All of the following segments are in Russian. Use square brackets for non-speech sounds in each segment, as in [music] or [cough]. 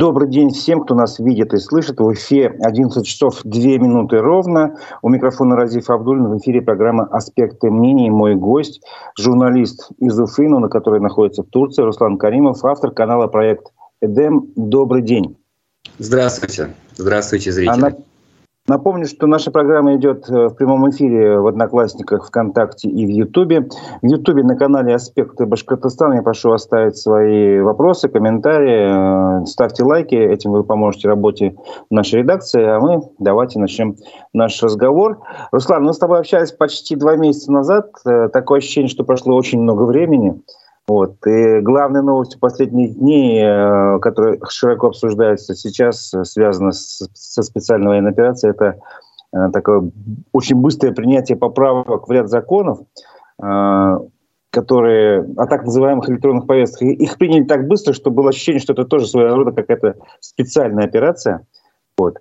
Добрый день всем, кто нас видит и слышит. В эфире 11 часов 2 минуты ровно. У микрофона Разиф Абдулин. В эфире программа «Аспекты мнений». Мой гость, журналист из Уфы, но на которой находится в Турции, Руслан Каримов, автор канала «Проект Эдем». Добрый день. Здравствуйте. Здравствуйте, зрители. А на, Напомню, что наша программа идет э, в прямом эфире в Одноклассниках, ВКонтакте и в Ютубе. В Ютубе на канале «Аспекты Башкортостана» я прошу оставить свои вопросы, комментарии. Э, ставьте лайки, этим вы поможете работе нашей редакции. А мы давайте начнем наш разговор. Руслан, мы с тобой общались почти два месяца назад. Э, такое ощущение, что прошло очень много времени. Вот. И главной новостью последних дней, э, которая широко обсуждается сейчас, э, связана со специальной военной операцией, это э, такое очень быстрое принятие поправок в ряд законов, которые о так называемых электронных повестках. Их приняли так быстро, что было ощущение, что это тоже своего рода какая-то специальная операция. Вот.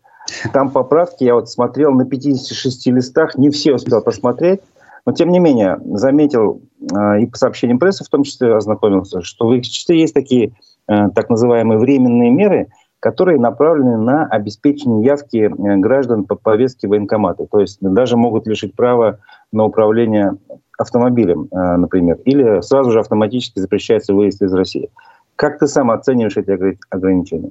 Там поправки, я вот смотрел на 56 листах, не все успел посмотреть. Но, тем не менее, заметил э, и по сообщениям прессы в том числе ознакомился, что в их числе есть такие э, так называемые временные меры, которые направлены на обеспечение явки э, граждан по повестке военкомата. То есть даже могут лишить права на управление автомобилем, э, например, или сразу же автоматически запрещается выезд из России. Как ты сам оцениваешь эти ограничения?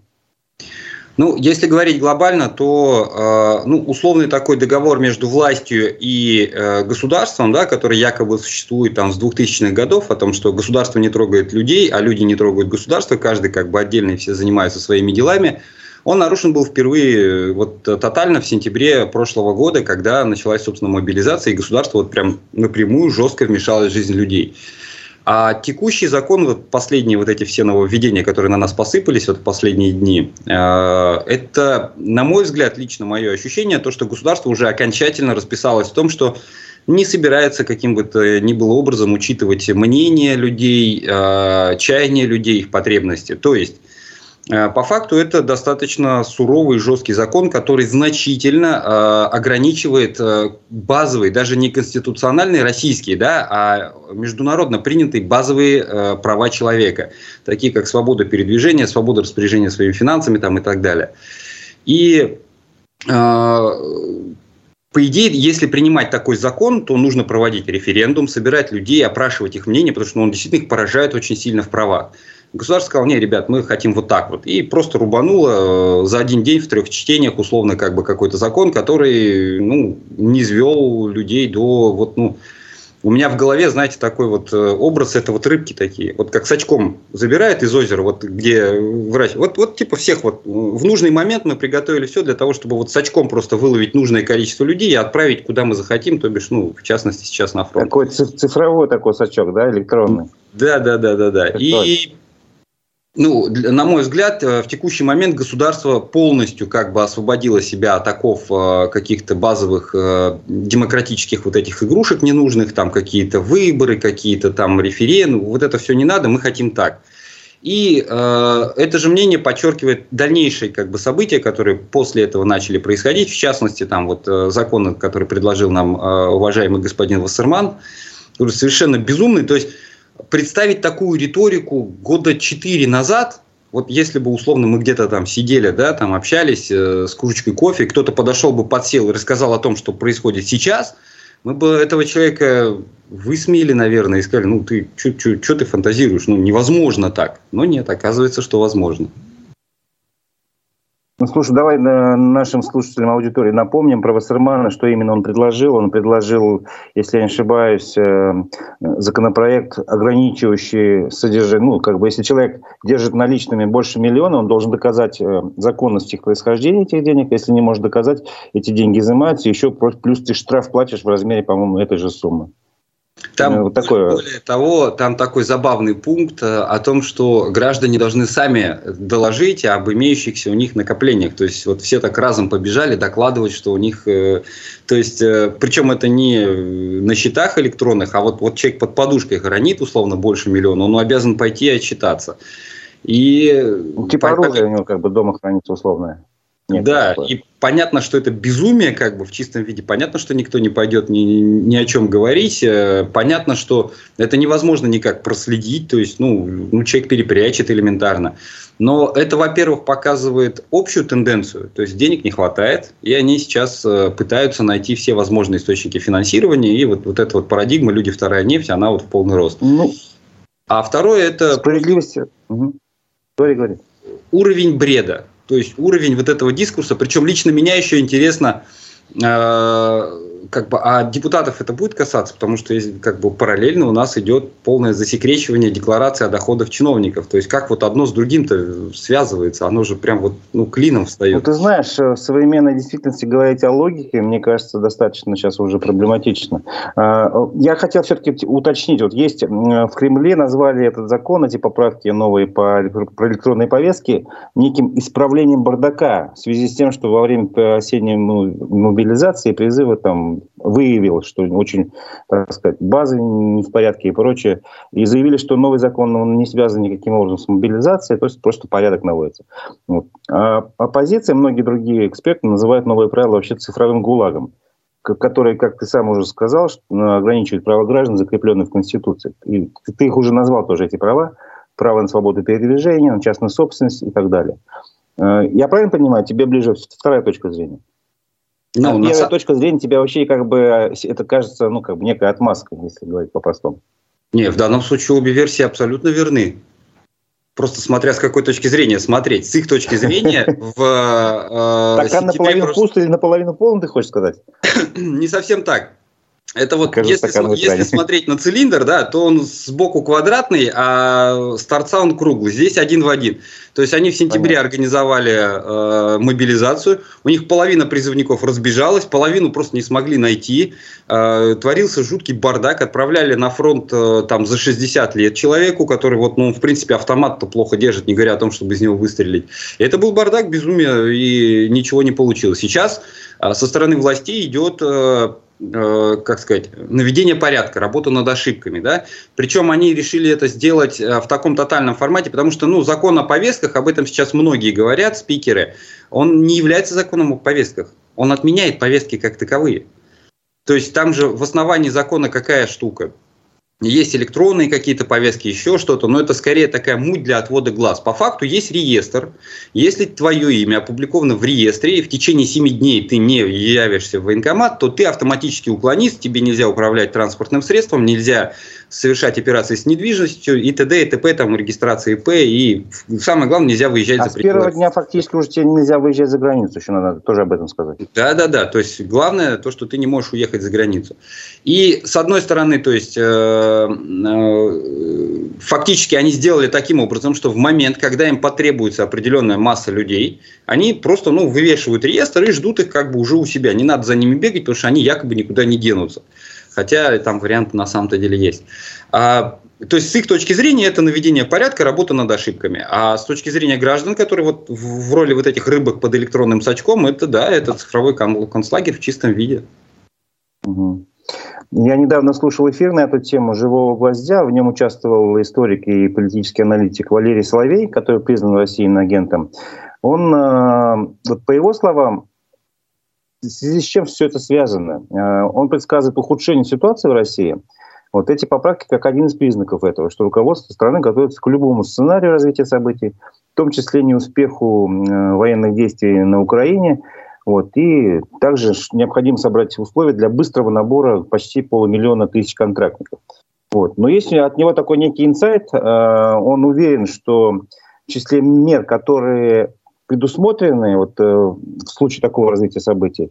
Ну, если говорить глобально, то э, ну, условный такой договор между властью и э, государством, да, который якобы существует там с 2000-х годов, о том, что государство не трогает людей, а люди не трогают государство, каждый как бы отдельно все занимаются своими делами, он нарушен был впервые вот тотально в сентябре прошлого года, когда началась, собственно, мобилизация, и государство вот прям напрямую жестко вмешалось в жизнь людей. А текущий закон, вот последние вот эти все нововведения, которые на нас посыпались вот в последние дни, э, это, на мой взгляд, лично мое ощущение, то, что государство уже окончательно расписалось в том, что не собирается каким бы то ни было образом учитывать мнение людей, э, чаяния людей, их потребности. То есть по факту это достаточно суровый и жесткий закон, который значительно э, ограничивает э, базовые, даже не конституциональные российские, да, а международно принятые базовые э, права человека, такие как свобода передвижения, свобода распоряжения своими финансами там, и так далее. И э, по идее, если принимать такой закон, то нужно проводить референдум, собирать людей, опрашивать их мнение, потому что ну, он действительно их поражает очень сильно в правах. Государство сказало, не, ребят, мы хотим вот так вот. И просто рубануло э, за один день в трех чтениях условно как бы какой-то закон, который ну, не извел людей до вот, ну, у меня в голове, знаете, такой вот э, образ, это вот рыбки такие, вот как с очком забирают из озера, вот где врач, вот, вот типа всех вот в нужный момент мы приготовили все для того, чтобы вот с очком просто выловить нужное количество людей и отправить куда мы захотим, то бишь, ну, в частности, сейчас на фронт. Такой цифровой такой сачок, да, электронный? Да, да, да, да, да. И ну, на мой взгляд, э, в текущий момент государство полностью как бы освободило себя от оков э, каких-то базовых э, демократических вот этих игрушек ненужных, там какие-то выборы, какие-то там референдумы, вот это все не надо, мы хотим так. И э, это же мнение подчеркивает дальнейшие как бы, события, которые после этого начали происходить. В частности, там вот э, закон, который предложил нам э, уважаемый господин Вассерман, совершенно безумный. То есть представить такую риторику года четыре назад, вот если бы условно мы где-то там сидели, да, там общались э, с кружечкой кофе, кто-то подошел бы, подсел и рассказал о том, что происходит сейчас, мы бы этого человека высмеяли, наверное, и сказали, ну ты, что ты фантазируешь, ну невозможно так. Но нет, оказывается, что возможно. Ну, слушай, давай нашим слушателям аудитории напомним про Вассермана, что именно он предложил. Он предложил, если я не ошибаюсь, э, законопроект, ограничивающий содержание, ну, как бы, если человек держит наличными больше миллиона, он должен доказать э, законность их происхождения этих денег. Если не может доказать, эти деньги изымаются, еще плюс ты штраф платишь в размере, по-моему, этой же суммы. Там, ну, вот такое... более того, там такой забавный пункт э, о том, что граждане должны сами доложить об имеющихся у них накоплениях. То есть, вот все так разом побежали докладывать, что у них... Э, то есть, э, причем это не на счетах электронных, а вот, вот человек под подушкой хранит, условно, больше миллиона, он обязан пойти и отчитаться. И... Ну, типа оружие у него как бы дома хранится условное. Нет, да, такое. и понятно, что это безумие как бы в чистом виде. Понятно, что никто не пойдет ни, ни о чем говорить. Э, понятно, что это невозможно никак проследить. То есть, ну, ну, человек перепрячет элементарно. Но это, во-первых, показывает общую тенденцию. То есть, денег не хватает. И они сейчас э, пытаются найти все возможные источники финансирования. И вот, вот эта вот парадигма «люди вторая нефть», она вот в полный рост. Ну, а второе – это… Справедливости. Угу. Говори, говори. Уровень бреда. То есть уровень вот этого дискурса, причем лично меня еще интересно, э, как бы, а депутатов это будет касаться, потому что как бы параллельно у нас идет полное засекречивание декларации о доходах чиновников. То есть как вот одно с другим-то связывается, оно же прям вот ну, клином встает. Ну, ты знаешь, э, в современной действительности говорить о логике, мне кажется, достаточно сейчас уже проблематично. А, я хотел все-таки уточнить, вот есть в Кремле назвали этот закон, эти поправки новые по, про электронные повестки, неким исправлением бардака в связи с тем, что во время осенней мобилизации призывы там выявил, что очень, так сказать, базы не в порядке и прочее, и заявили, что новый закон он не связан никаким образом с мобилизацией, то есть просто порядок наводится. Вот. А оппозиция, многие другие эксперты называют новые правила вообще цифровым гулагом который, как ты сам уже сказал, ограничивает права граждан, закрепленные в Конституции. И ты их уже назвал тоже, эти права. Право на свободу передвижения, на частную собственность и так далее. Э, я правильно понимаю, тебе ближе вторая точка зрения? Ну, а первая на... точка зрения тебя вообще как бы это кажется, ну, как бы некая отмазка, если говорить по-простому. Не, в данном случае обе версии абсолютно верны. Просто смотря с какой точки зрения смотреть. С их точки зрения [laughs] в э, Стакан наполовину пусто или наполовину полный, ты хочешь сказать? [clears throat] Не совсем так. Это вот если, если смотреть на цилиндр, да, то он сбоку квадратный, а с торца он круглый. Здесь один в один. То есть они в сентябре Понятно. организовали э, мобилизацию. У них половина призывников разбежалась, половину просто не смогли найти. Э, творился жуткий бардак. Отправляли на фронт э, там за 60 лет человеку, который вот, ну, в принципе, автомат-то плохо держит, не говоря о том, чтобы из него выстрелить. Это был бардак, безумие, и ничего не получилось. Сейчас э, со стороны властей идет э, Э, как сказать, наведение порядка, работу над ошибками, да. Причем они решили это сделать э, в таком тотальном формате, потому что, ну, закон о повестках, об этом сейчас многие говорят, спикеры, он не является законом о повестках, он отменяет повестки как таковые. То есть там же в основании закона какая штука? Есть электронные какие-то повестки, еще что-то, но это скорее такая муть для отвода глаз. По факту есть реестр. Если твое имя опубликовано в реестре, и в течение 7 дней ты не явишься в военкомат, то ты автоматически уклонист, тебе нельзя управлять транспортным средством, нельзя совершать операции с недвижимостью и т.д. и т.п. там регистрация ИП и самое главное нельзя выезжать а за пределы. с первого дня фактически уже тебе нельзя выезжать за границу, еще надо тоже об этом сказать. Да, да, да. То есть главное то, что ты не можешь уехать за границу. И с одной стороны, то есть э, э, фактически они сделали таким образом, что в момент, когда им потребуется определенная масса людей, они просто ну, вывешивают реестр и ждут их как бы уже у себя. Не надо за ними бегать, потому что они якобы никуда не денутся. Хотя там варианты на самом-то деле есть. А, то есть с их точки зрения это наведение порядка, работа над ошибками. А с точки зрения граждан, которые вот в роли вот этих рыбок под электронным сачком, это да, это цифровой концлагерь в чистом виде. Угу. Я недавно слушал эфир на эту тему «Живого гвоздя». В нем участвовал историк и политический аналитик Валерий Соловей, который признан в России агентом. Он, а, вот по его словам, в связи с чем все это связано? Э, он предсказывает ухудшение ситуации в России. Вот эти поправки как один из признаков этого, что руководство страны готовится к любому сценарию развития событий, в том числе неуспеху э, военных действий на Украине. Вот, и также необходимо собрать условия для быстрого набора почти полумиллиона тысяч контрактников. Вот. Но если от него такой некий инсайт, э, он уверен, что в числе мер, которые предусмотрены вот, э, в случае такого развития событий.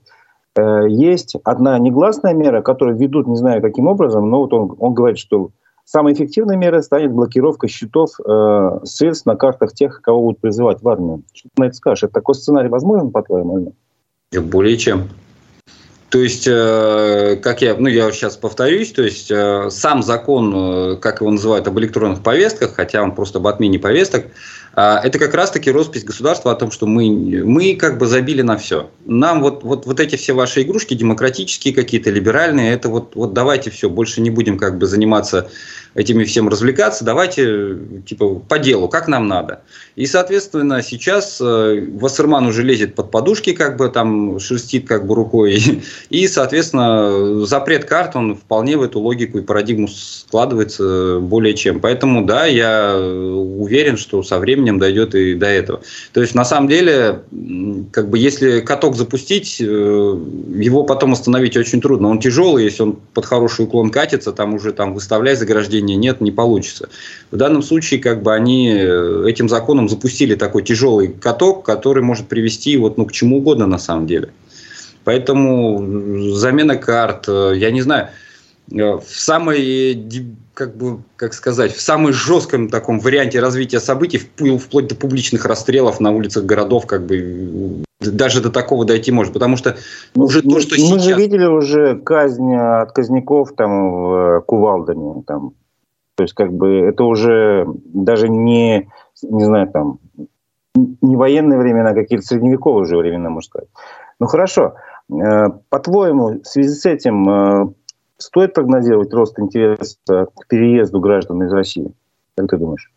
Э, есть одна негласная мера, которую ведут, не знаю каким образом, но вот он, он говорит, что самой эффективной мерой станет блокировка счетов э, средств на картах тех, кого будут призывать в армию. Что ты на это скажешь? Это такой сценарий возможен, по-твоему? Более чем. То есть, э, как я, ну я сейчас повторюсь, то есть сам закон, как его называют, об электронных повестках, хотя он просто об отмене повесток, это как раз-таки роспись государства о том, что мы, мы как бы забили на все. Нам вот, вот, вот эти все ваши игрушки, демократические какие-то, либеральные, это вот, вот давайте все, больше не будем как бы заниматься этими всем развлекаться, давайте типа по делу, как нам надо. И, соответственно, сейчас э, Вассерман уже лезет под подушки, как бы там шерстит как бы рукой. [laughs] И, соответственно, запрет карт, он вполне в эту логику и парадигму складывается более чем. Поэтому, да, я уверен, что со временем дойдет и до этого. То есть, на самом деле, как бы если каток запустить, э, его потом остановить очень трудно. Он тяжелый, если он под хороший уклон катится, там уже там выставляй заграждение, нет, не получится. В данном случае, как бы они э, этим законом запустили такой тяжелый каток, который может привести вот, ну, к чему угодно на самом деле. Поэтому замена карт, э, я не знаю, в самой, как бы, как сказать, в самом жестком таком варианте развития событий, вплоть до публичных расстрелов на улицах городов, как бы даже до такого дойти может, потому что ну, уже то, что мы сейчас... Мы же видели уже казнь отказников там в Кувалдане, там, то есть как бы это уже даже не не знаю, там, не военные времена, а какие-то средневековые уже времена, можно сказать. Ну хорошо, э, по-твоему, в связи с этим э, стоит прогнозировать рост интереса к переезду граждан из России? Как ты думаешь?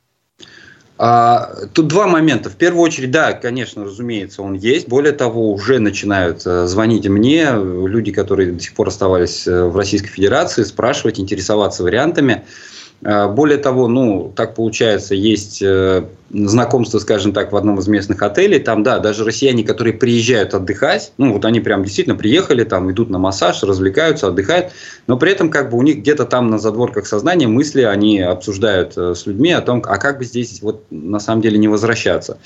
А, тут два момента. В первую очередь, да, конечно, разумеется, он есть. Более того, уже начинают э, звонить мне люди, которые до сих пор оставались в Российской Федерации, спрашивать, интересоваться вариантами. А, более того, ну, так получается, есть э, знакомство, скажем так, в одном из местных отелей. Там, да, даже россияне, которые приезжают отдыхать, ну, вот они прям действительно приехали, там идут на массаж, развлекаются, отдыхают, но при этом как бы у них где-то там на задворках сознания мысли, они обсуждают э, с людьми о том, а как бы здесь вот на самом деле не возвращаться.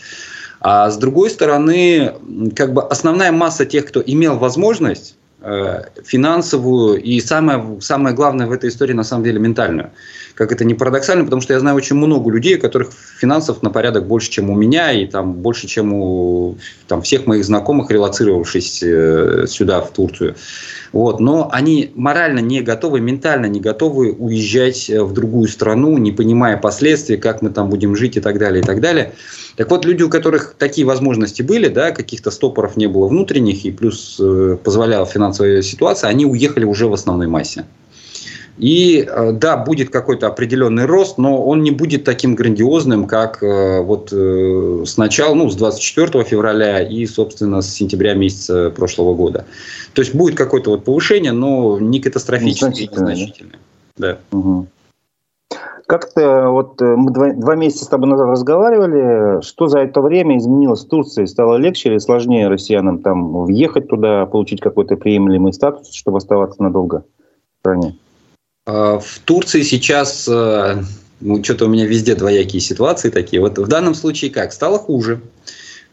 А с другой стороны, как бы основная масса тех, кто имел возможность э, финансовую и самое, самое главное в этой истории на самом деле ментальную – как это не парадоксально, потому что я знаю очень много людей, у которых финансов на порядок больше, чем у меня, и там больше, чем у там, всех моих знакомых, релацировавшись э, сюда, в Турцию. Вот. Но они морально не готовы, ментально не готовы уезжать э, в другую страну, не понимая последствий, как мы там будем жить и так далее, и так далее. Так вот, люди, у которых такие возможности были, да, каких-то стопоров не было внутренних, и плюс э, позволяла финансовая ситуация, они уехали уже в основной массе. И э, да, будет какой-то определенный рост, но он не будет таким грандиозным, как э, вот э, с начала, ну, с 24 февраля и, собственно, с сентября месяца прошлого года. То есть будет какое-то вот повышение, но не катастрофическое, незначительное. Да. Угу. Как-то вот мы два, два месяца с тобой назад разговаривали, что за это время изменилось в Турции? Стало легче или сложнее россиянам там въехать туда, получить какой-то приемлемый статус, чтобы оставаться надолго в стране? А, в Турции сейчас, э, ну, что-то у меня везде двоякие ситуации такие. Вот в данном случае как? Стало хуже.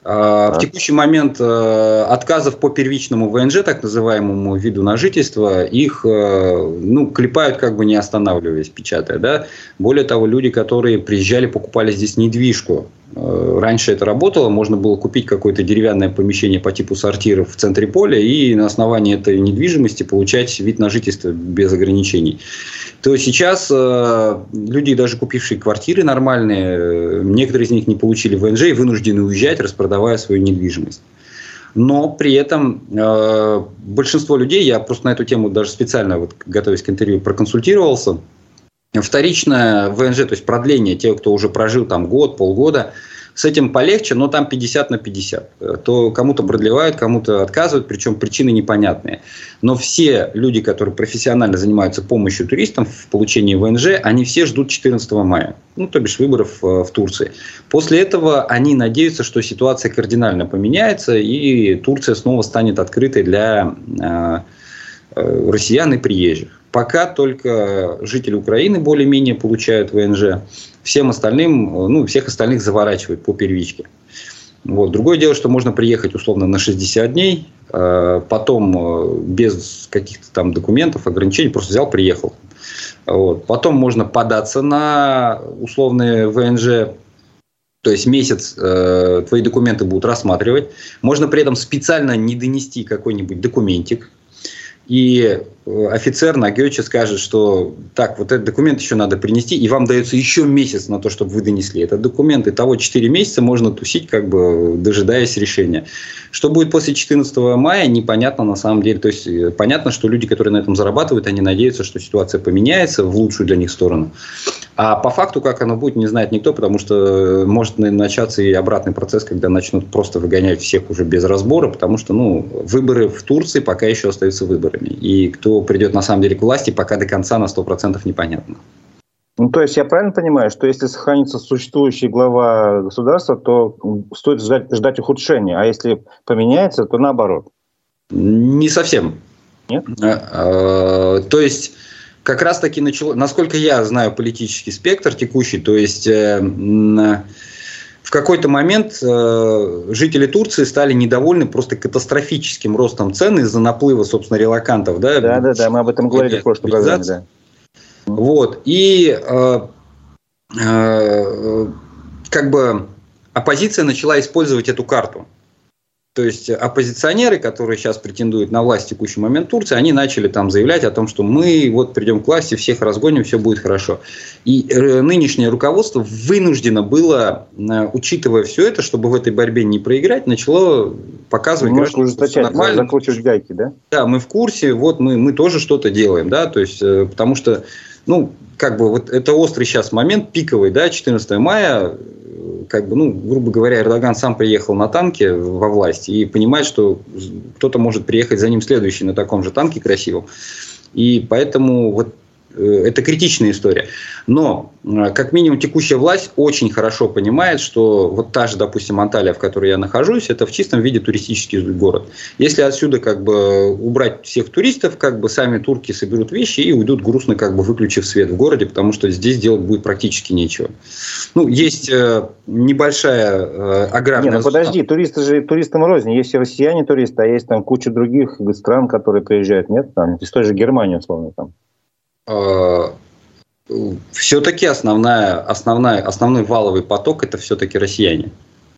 А, в текущий момент э, отказов по первичному ВНЖ, так называемому виду на жительство, их э, ну, клепают как бы не останавливаясь, печатая. Да? Более того, люди, которые приезжали, покупали здесь недвижку, раньше это работало, можно было купить какое-то деревянное помещение по типу сортиров в центре поля и на основании этой недвижимости получать вид на жительство без ограничений. То сейчас э, люди, даже купившие квартиры нормальные, э, некоторые из них не получили ВНЖ и вынуждены уезжать, распродавая свою недвижимость. Но при этом э, большинство людей, я просто на эту тему даже специально, вот, готовясь к интервью, проконсультировался – Вторичное ВНЖ, то есть продление тех, кто уже прожил там год, полгода, с этим полегче, но там 50 на 50. То кому-то продлевают, кому-то отказывают, причем причины непонятные. Но все люди, которые профессионально занимаются помощью туристам в получении ВНЖ, они все ждут 14 мая, ну, то бишь выборов э, в Турции. После этого они надеются, что ситуация кардинально поменяется, и Турция снова станет открытой для э, э, россиян и приезжих. Пока только жители Украины более-менее получают ВНЖ. Всем остальным, ну, всех остальных заворачивают по первичке. Вот. Другое дело, что можно приехать условно на 60 дней, э, потом э, без каких-то там документов, ограничений, просто взял, приехал. Вот. Потом можно податься на условные ВНЖ, то есть месяц э, твои документы будут рассматривать. Можно при этом специально не донести какой-нибудь документик, и офицер на Гёче скажет, что так, вот этот документ еще надо принести, и вам дается еще месяц на то, чтобы вы донесли этот документ, и того 4 месяца можно тусить, как бы дожидаясь решения. Что будет после 14 мая, непонятно на самом деле. То есть, э, понятно, что люди, которые на этом зарабатывают, они надеются, что ситуация поменяется в лучшую для них сторону. А по факту, как оно будет, не знает никто, потому что может начаться и обратный процесс, когда начнут просто выгонять всех уже без разбора, потому что ну, выборы в Турции пока еще остаются выборами. И кто придет на самом деле к власти, пока до конца на 100% непонятно. Ну, то есть я правильно понимаю, что если сохранится существующий глава государства, то стоит ждать, ждать ухудшения, а если поменяется, то наоборот? Не совсем. Нет? А, а, то есть как раз таки начало, насколько я знаю политический спектр текущий, то есть э, в какой-то момент э, жители Турции стали недовольны просто катастрофическим ростом цен из-за наплыва, собственно, релакантов. Да, да, да, да мы об этом говорили в прошлом программе. Да. Вот. И э, э, как бы оппозиция начала использовать эту карту. То есть оппозиционеры, которые сейчас претендуют на власть в текущий момент Турции, они начали там заявлять о том, что мы вот придем к власти, всех разгоним, все будет хорошо. И э, нынешнее руководство вынуждено было, э, учитывая все это, чтобы в этой борьбе не проиграть, начало показывать гражданам, что нормально. Закручивать гайки, да? Да, мы в курсе, вот мы, мы тоже что-то делаем, да, то есть, э, потому что, ну, как бы вот это острый сейчас момент, пиковый, да, 14 мая, как бы, ну, грубо говоря, Эрдоган сам приехал на танке во власть и понимает, что кто-то может приехать за ним следующий на таком же танке красивом. И поэтому вот Э, это критичная история. Но, э, как минимум, текущая власть очень хорошо понимает, что вот та же, допустим, Анталия, в которой я нахожусь, это в чистом виде туристический город. Если отсюда как бы убрать всех туристов, как бы сами турки соберут вещи и уйдут грустно, как бы выключив свет в городе, потому что здесь делать будет практически нечего. Ну, есть э, небольшая аграрная... Не, ну подожди, туристы же туристам рознь. Есть и россияне туристы, а есть там куча других стран, которые приезжают, нет? Там, из той же Германии, условно, там. Э, все-таки основная, основная, основной валовый поток это все-таки россияне.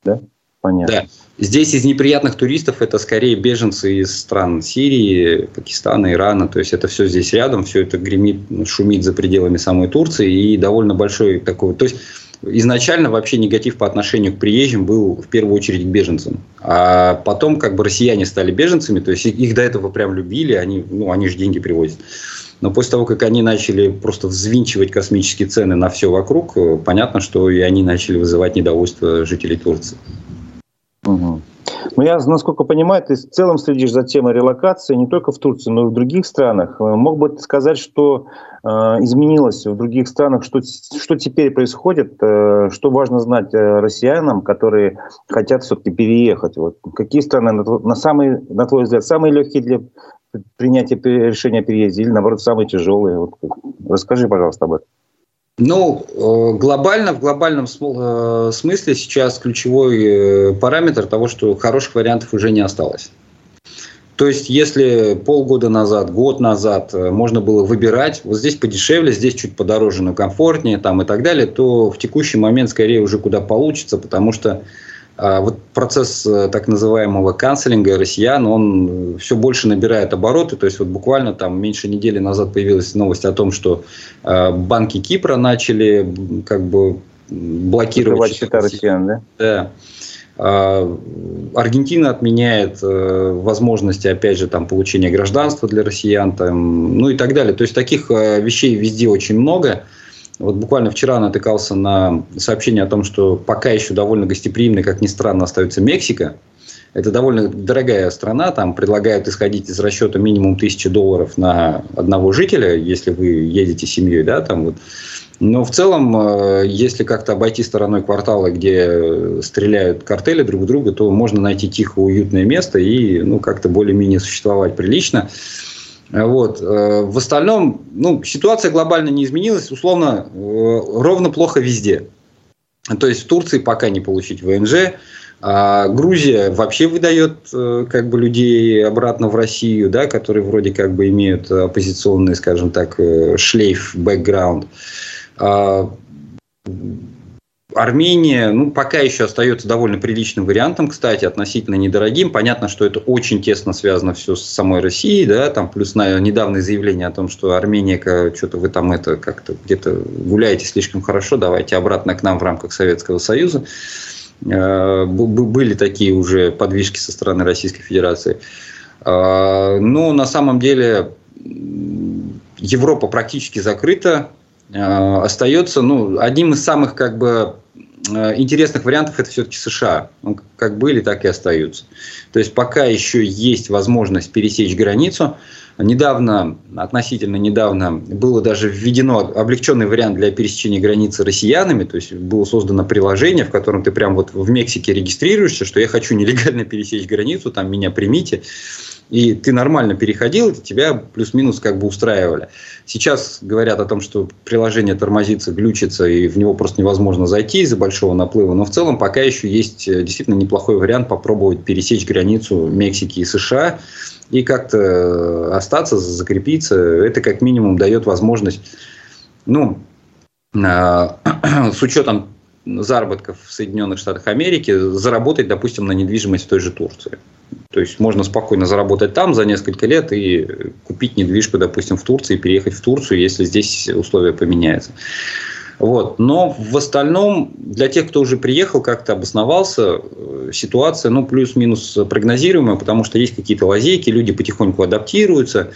Да, понятно. Да. Здесь из неприятных туристов это скорее беженцы из стран Сирии, Пакистана, Ирана. То есть это все здесь рядом, все это гремит, шумит за пределами самой Турции и довольно большой такой. То есть изначально вообще негатив по отношению к приезжим был в первую очередь к беженцам. А потом как бы россияне стали беженцами, то есть их до этого прям любили, они, ну, они же деньги привозят. Но после того, как они начали просто взвинчивать космические цены на все вокруг, э, понятно, что и они начали вызывать недовольство жителей Турции. Угу. Ну, я, насколько понимаю, ты в целом следишь за темой релокации не только в Турции, но и в других странах. Э, мог бы ты сказать, что э, изменилось в других странах, что, что теперь происходит, э, что важно знать э, россиянам, которые хотят все-таки переехать? Вот. Какие страны, на, на, самый, на твой взгляд, самые легкие для принятия решения о переезде или, наоборот, самые тяжелые? Вот, расскажи, пожалуйста, об этом. Ну, э, глобально, в глобальном э, смысле сейчас ключевой э, параметр того, что хороших вариантов уже не осталось. То есть, если полгода назад, год назад можно было выбирать, вот здесь подешевле, здесь чуть подороже, но комфортнее там и так далее, то в текущий момент скорее уже куда получится, потому что вот процесс э, так называемого канцелинга россиян, он все больше набирает обороты. То есть вот буквально там меньше недели назад появилась новость о том, что э, банки Кипра начали как бы блокировать счета россиян, да? Да. А, Аргентина отменяет э, возможности, опять же, там, получения гражданства для россиян, там, ну и так далее. То есть таких вещей везде очень много. Вот буквально вчера натыкался на сообщение о том, что пока еще довольно гостеприимной, как ни странно, остается Мексика. Это довольно дорогая страна, там предлагают исходить из расчета минимум тысячи долларов на одного жителя, если вы едете семьей, да, там вот. Но в целом, э, если как-то обойти стороной квартала, где стреляют картели друг друга, то можно найти тихое, уютное место и ну, как-то более-менее существовать прилично. Вот. Э, в остальном, ну, ситуация глобально не изменилась, условно, э, ровно плохо везде. То есть в Турции пока не получить ВНЖ, а Грузия вообще выдает э, как бы людей обратно в Россию, да, которые вроде как бы имеют оппозиционный, скажем так, шлейф, бэкграунд. Армения, ну, пока еще остается довольно приличным вариантом, кстати, относительно недорогим. Понятно, что это очень тесно связано все с самой Россией, да, там плюс на недавнее заявление о том, что Армения, что-то вы там это как-то где-то гуляете слишком хорошо, давайте обратно к нам в рамках Советского Союза. Э, были такие уже подвижки со стороны Российской Федерации. Э, но на самом деле Европа практически закрыта, э, остается ну, одним из самых как бы интересных вариантов это все-таки США. Ну, как были, так и остаются. То есть пока еще есть возможность пересечь границу. Недавно, относительно недавно, было даже введено облегченный вариант для пересечения границы россиянами. То есть было создано приложение, в котором ты прям вот в Мексике регистрируешься, что я хочу нелегально [laughs] пересечь границу, там меня примите и ты нормально переходил, и тебя плюс-минус как бы устраивали. Сейчас говорят о том, что приложение тормозится, глючится, и в него просто невозможно зайти из-за большого наплыва. Но в целом пока еще есть э, действительно неплохой вариант попробовать пересечь границу Мексики и США и как-то остаться, закрепиться. Это как минимум дает возможность, ну, [clears throat] с учетом заработков в Соединенных Штатах Америки заработать, допустим, на недвижимость в той же Турции. То есть можно спокойно заработать там за несколько лет и купить недвижку, допустим, в Турции, переехать в Турцию, если здесь условия поменяются. Вот. Но в остальном, для тех, кто уже приехал, как-то обосновался, э, ситуация, ну, плюс-минус прогнозируемая, потому что есть какие-то лазейки, люди потихоньку адаптируются.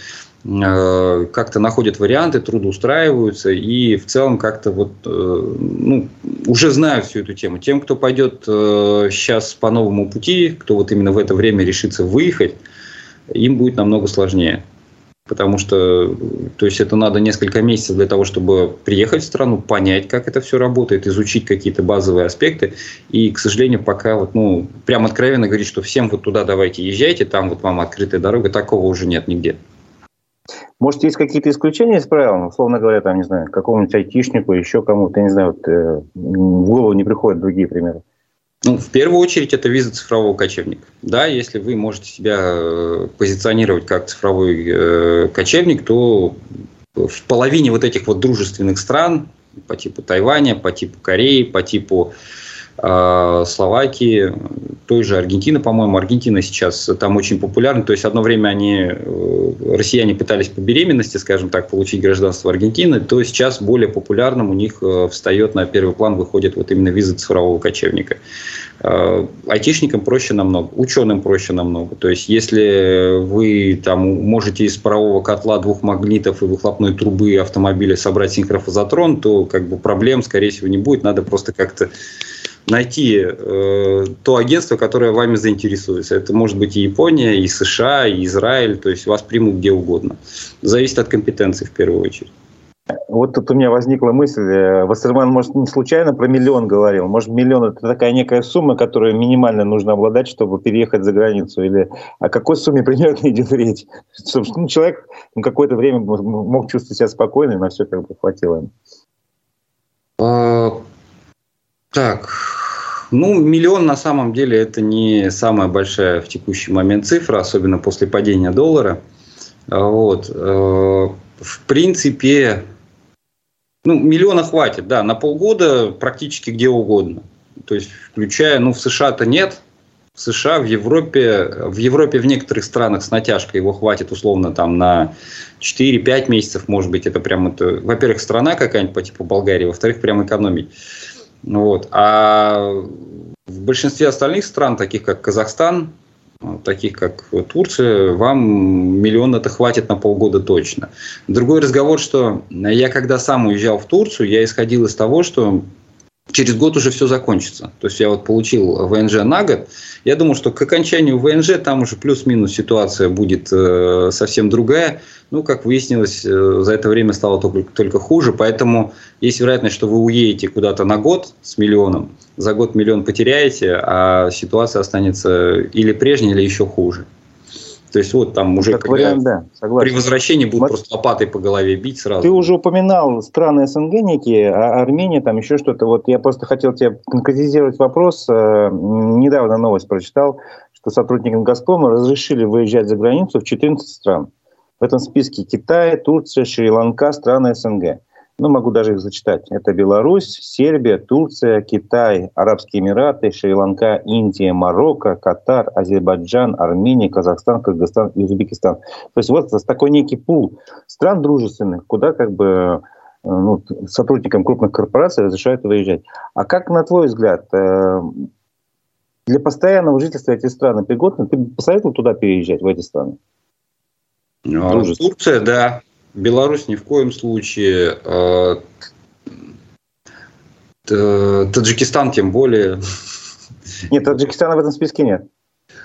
Э, как-то находят варианты, трудоустраиваются и в целом как-то вот э, ну, уже знают всю эту тему. Тем, кто пойдет сейчас э, по новому пути, кто вот именно в это время решится выехать, им будет намного сложнее. Потому что, то есть это надо несколько месяцев для того, чтобы приехать в страну, понять, как это все работает, изучить какие-то базовые аспекты. И, к сожалению, пока вот, ну, прям откровенно говорить, что всем вот туда давайте езжайте, там вот вам открытая дорога, такого уже нет нигде. Может, есть какие-то исключения из правил? Условно говоря, там, не знаю, какому-нибудь айтишнику, еще кому-то, я не знаю, вот, э, в голову не приходят другие примеры. Ну, в первую очередь, это виза цифрового кочевника. Да, если вы можете себя э, позиционировать как цифровой э, кочевник, то в половине вот этих вот дружественных стран, по типу Тайваня, по типу Кореи, по типу а, Словакии, той же Аргентины, по-моему. Аргентина сейчас там очень популярна. То есть одно время они, э, россияне пытались по беременности, скажем так, получить гражданство Аргентины, то сейчас более популярным у них э, встает на первый план, выходит вот именно виза цифрового кочевника. А, айтишникам проще намного, ученым проще намного. То есть, если вы там можете из парового котла двух магнитов и выхлопной трубы автомобиля собрать синхрофазотрон, то как бы проблем, скорее всего, не будет. Надо просто как-то найти э, то агентство, которое вами заинтересуется. Это может быть и Япония, и США, и Израиль, то есть вас примут где угодно. Зависит от компетенции в первую очередь. Вот тут у меня возникла мысль, э, Вассерман, может, не случайно про миллион говорил? Может, миллион – это такая некая сумма, которую минимально нужно обладать, чтобы переехать за границу? Или о какой сумме [laughs] примерно идет речь? Чтобы ну, человек ну, какое-то время мог чувствовать себя спокойно, и на все как бы хватило так, ну, миллион на самом деле это не самая большая в текущий момент цифра, особенно после падения доллара. Вот. Э, в принципе, ну, миллиона хватит, да, на полгода практически где угодно. То есть, включая, ну, в США-то нет, в США, в Европе, в Европе в некоторых странах с натяжкой его хватит условно там на 4-5 месяцев, может быть, это прям, это, во-первых, страна какая-нибудь по типу Болгарии, во-вторых, прям экономить. Вот. А в большинстве остальных стран, таких как Казахстан, таких как Турция, вам миллион это хватит на полгода точно. Другой разговор, что я когда сам уезжал в Турцию, я исходил из того, что через год уже все закончится. То есть я вот получил ВНЖ на год. Я думаю, что к окончанию ВНЖ там уже плюс-минус ситуация будет э, совсем другая. Ну, как выяснилось, э, за это время стало только, только хуже. Поэтому есть вероятность, что вы уедете куда-то на год с миллионом. За год миллион потеряете, а ситуация останется или прежней, или еще хуже. То есть вот там уже как вариант, да, согласен. при возвращении будут Мат... просто лопатой по голове бить сразу. Ты уже упоминал страны СНГ некие, а Армения, там еще что-то. Вот я просто хотел тебе конкретизировать вопрос. Э, недавно новость прочитал, что сотрудникам «Газпрома» разрешили выезжать за границу в 14 стран. В этом списке Китай, Турция, Шри-Ланка, страны СНГ. Ну, могу даже их зачитать. Это Беларусь, Сербия, Турция, Китай, Арабские Эмираты, Шри-Ланка, Индия, Марокко, Катар, Азербайджан, Армения, Казахстан, Кыргызстан и Узбекистан. То есть вот такой некий пул стран дружественных, куда как бы э, ну, сотрудникам крупных корпораций разрешают выезжать. А как, на твой взгляд, э, для постоянного жительства этих стран пригодны? Ты бы посоветовал туда переезжать, в эти страны? Ну, Турция, да. Беларусь ни в коем случае. А, Таджикистан тем более. Нет, Таджикистана в этом списке нет.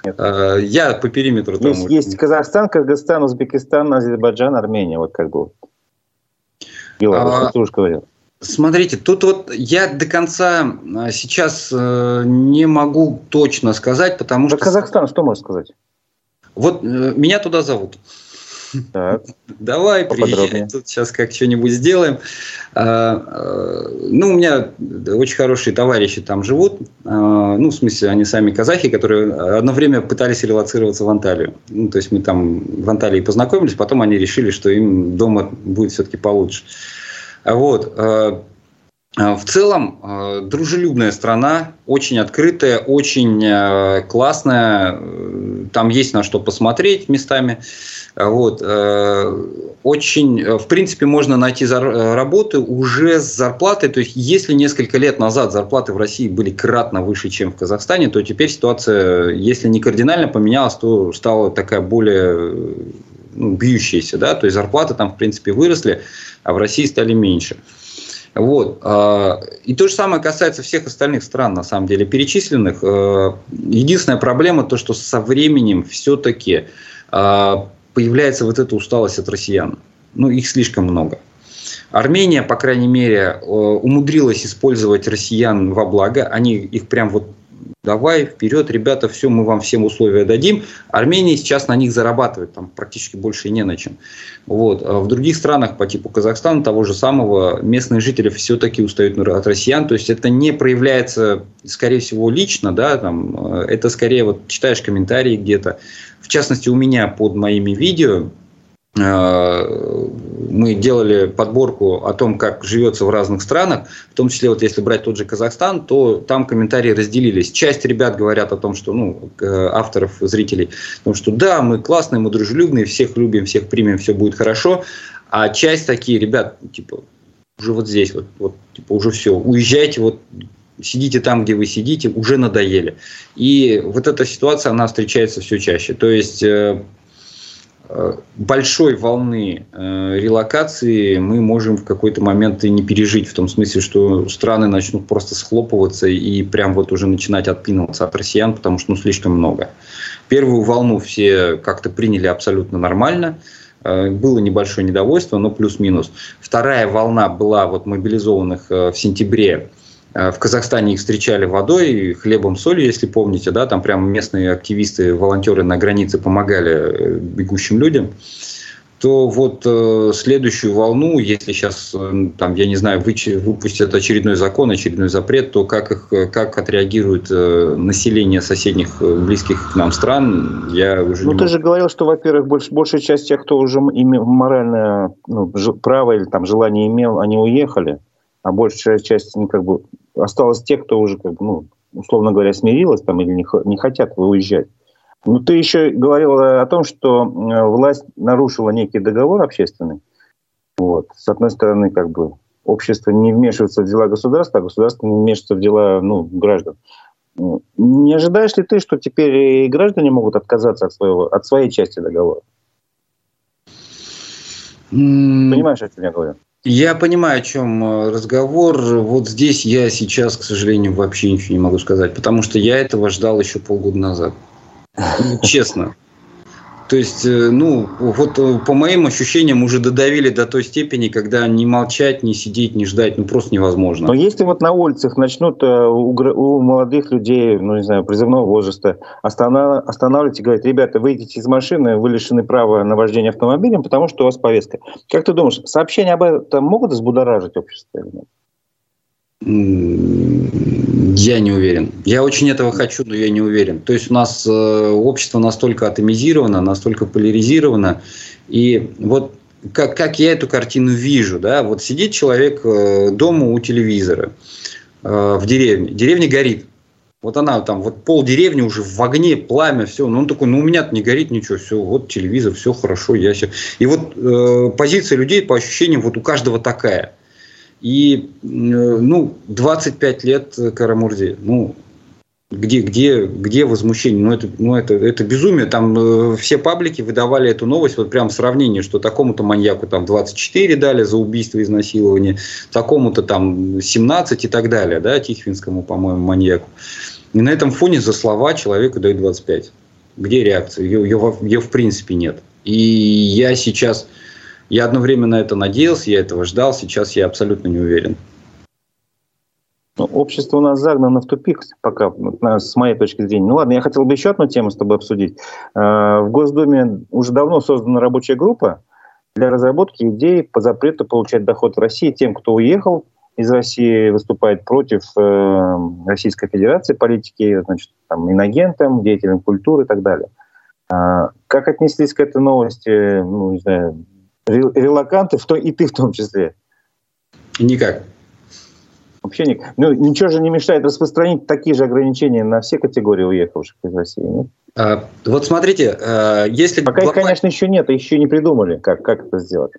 нет. А, я по периметру там. Есть, есть Казахстан, Кыргызстан, Узбекистан, Азербайджан, Армения. Вот как бы. Беларусь, а, говорил. Смотрите, тут вот я до конца сейчас э, не могу точно сказать, потому Про что... Казахстан что можешь сказать? Вот э, меня туда зовут. Так. Давай, приезжай, тут сейчас как что-нибудь сделаем. А, а, ну, у меня очень хорошие товарищи там живут. А, ну, в смысле, они сами казахи, которые одно время пытались релацироваться в Анталию. Ну, то есть мы там в Анталии познакомились, потом они решили, что им дома будет все-таки получше. Вот. В целом, дружелюбная страна, очень открытая, очень классная. Там есть на что посмотреть местами. Вот. Э, очень, э, в принципе, можно найти э, работы уже с зарплатой. То есть, если несколько лет назад зарплаты в России были кратно выше, чем в Казахстане, то теперь ситуация, если не кардинально поменялась, то стала такая более ну, бьющаяся. Да? То есть, зарплаты там, в принципе, выросли, а в России стали меньше. Вот. И то же самое касается всех остальных стран, на самом деле, перечисленных. Единственная проблема то, что со временем все-таки появляется вот эта усталость от россиян. Ну, их слишком много. Армения, по крайней мере, э, умудрилась использовать россиян во благо. Они их прям вот давай вперед, ребята, все, мы вам всем условия дадим. Армения сейчас на них зарабатывает, там практически больше не на чем. Вот. А в других странах по типу Казахстана, того же самого, местные жители все-таки устают от россиян, то есть это не проявляется, скорее всего, лично, да, там, э, это скорее вот читаешь комментарии где-то, в частности, у меня под моими видео мы делали подборку о том, как живется в разных странах, в том числе, вот если брать тот же Казахстан, то там комментарии разделились. Часть ребят говорят о том, что, ну, авторов, зрителей, о том, что да, мы классные, мы дружелюбные, всех любим, всех примем, все будет хорошо. А часть такие, ребят, типа, уже вот здесь, вот, вот типа, уже все, уезжайте, вот сидите там, где вы сидите, уже надоели. И вот эта ситуация, она встречается все чаще. То есть э, э, большой волны э, релокации мы можем в какой-то момент и не пережить, в том смысле, что страны начнут просто схлопываться и прям вот уже начинать отпинываться от россиян, потому что ну, слишком много. Первую волну все как-то приняли абсолютно нормально, было небольшое недовольство, но плюс-минус. Вторая волна была вот мобилизованных в сентябре Э, в Казахстане их встречали водой, хлебом, солью, если помните, да, там прямо местные активисты, волонтеры на границе помогали э, бегущим людям то вот э, следующую волну, если сейчас, э, там, я не знаю, вы, выпустят очередной закон, очередной запрет, то как, их, как отреагирует э, население соседних э, близких к нам стран, я уже Ну, ты могу. же говорил, что, во-первых, больш, большая часть тех, кто уже имел моральное ну, право или там желание имел, они уехали а большая часть, ну, как бы, осталось те, кто уже, как бы, ну, условно говоря, смирилась там или не, не хотят уезжать. Но ты еще говорил о том, что власть нарушила некий договор общественный. Вот. С одной стороны, как бы общество не вмешивается в дела государства, а государство не вмешивается в дела ну, граждан. Не ожидаешь ли ты, что теперь и граждане могут отказаться от, своего, от своей части договора? Понимаешь, о чем я говорю? Я понимаю, о чем э, разговор. Вот здесь я сейчас, к сожалению, вообще ничего не могу сказать, потому что я этого ждал еще полгода назад. Честно. То есть, э, ну, вот э, по моим ощущениям уже додавили до той степени, когда не молчать, не сидеть, не ждать, ну просто невозможно. Но если вот на улицах начнут у молодых людей, ну не знаю, призывного возраста останавливать и говорить, ребята, выйдите из машины, вы лишены права на вождение автомобилем, потому что у вас повестка. Как ты думаешь, сообщения об этом могут взбудоражить общество или нет? Я не уверен. Я очень этого хочу, но я не уверен. То есть у нас э, общество настолько атомизировано, настолько поляризировано. И вот как, как я эту картину вижу, да, вот сидит человек э, дома у телевизора э, в деревне, деревня горит, вот она там, вот пол деревни уже в огне, пламя, все. Но он такой, ну у меня-то не горит ничего, все, вот телевизор, все хорошо, я все. И вот э, позиция людей по ощущениям вот у каждого такая. И, э, ну, 25 лет Карамурзе, ну, где, где, где возмущение? Ну, это, ну, это, это безумие. Там э, все паблики выдавали эту новость, вот прям сравнение, что такому-то маньяку там 24 дали за убийство и изнасилование, такому-то там 17 и так далее, да, Тихвинскому, по-моему, маньяку. И на этом фоне за слова человеку дают 25. Где реакция? Ее, ее, ее в принципе нет. И я сейчас, я одно время на это надеялся, я этого ждал, сейчас я абсолютно не уверен. Ну, общество у нас загнано в тупик пока, с моей точки зрения. Ну ладно, я хотел бы еще одну тему с тобой обсудить. Э, в Госдуме уже давно создана рабочая группа для разработки идей по запрету получать доход в России тем, кто уехал из России, выступает против э, Российской Федерации политики, значит, там, иногентам, деятелям культуры и так далее. А, как отнеслись к этой новости, ну, не знаю, релаканты, в то, и ты в том числе? Никак. Вообще не, ну, ничего же не мешает распространить такие же ограничения на все категории уехавших из России, нет? А, вот смотрите, а, если... Пока глобаль... их, конечно, еще нет, еще не придумали, как, как это сделать.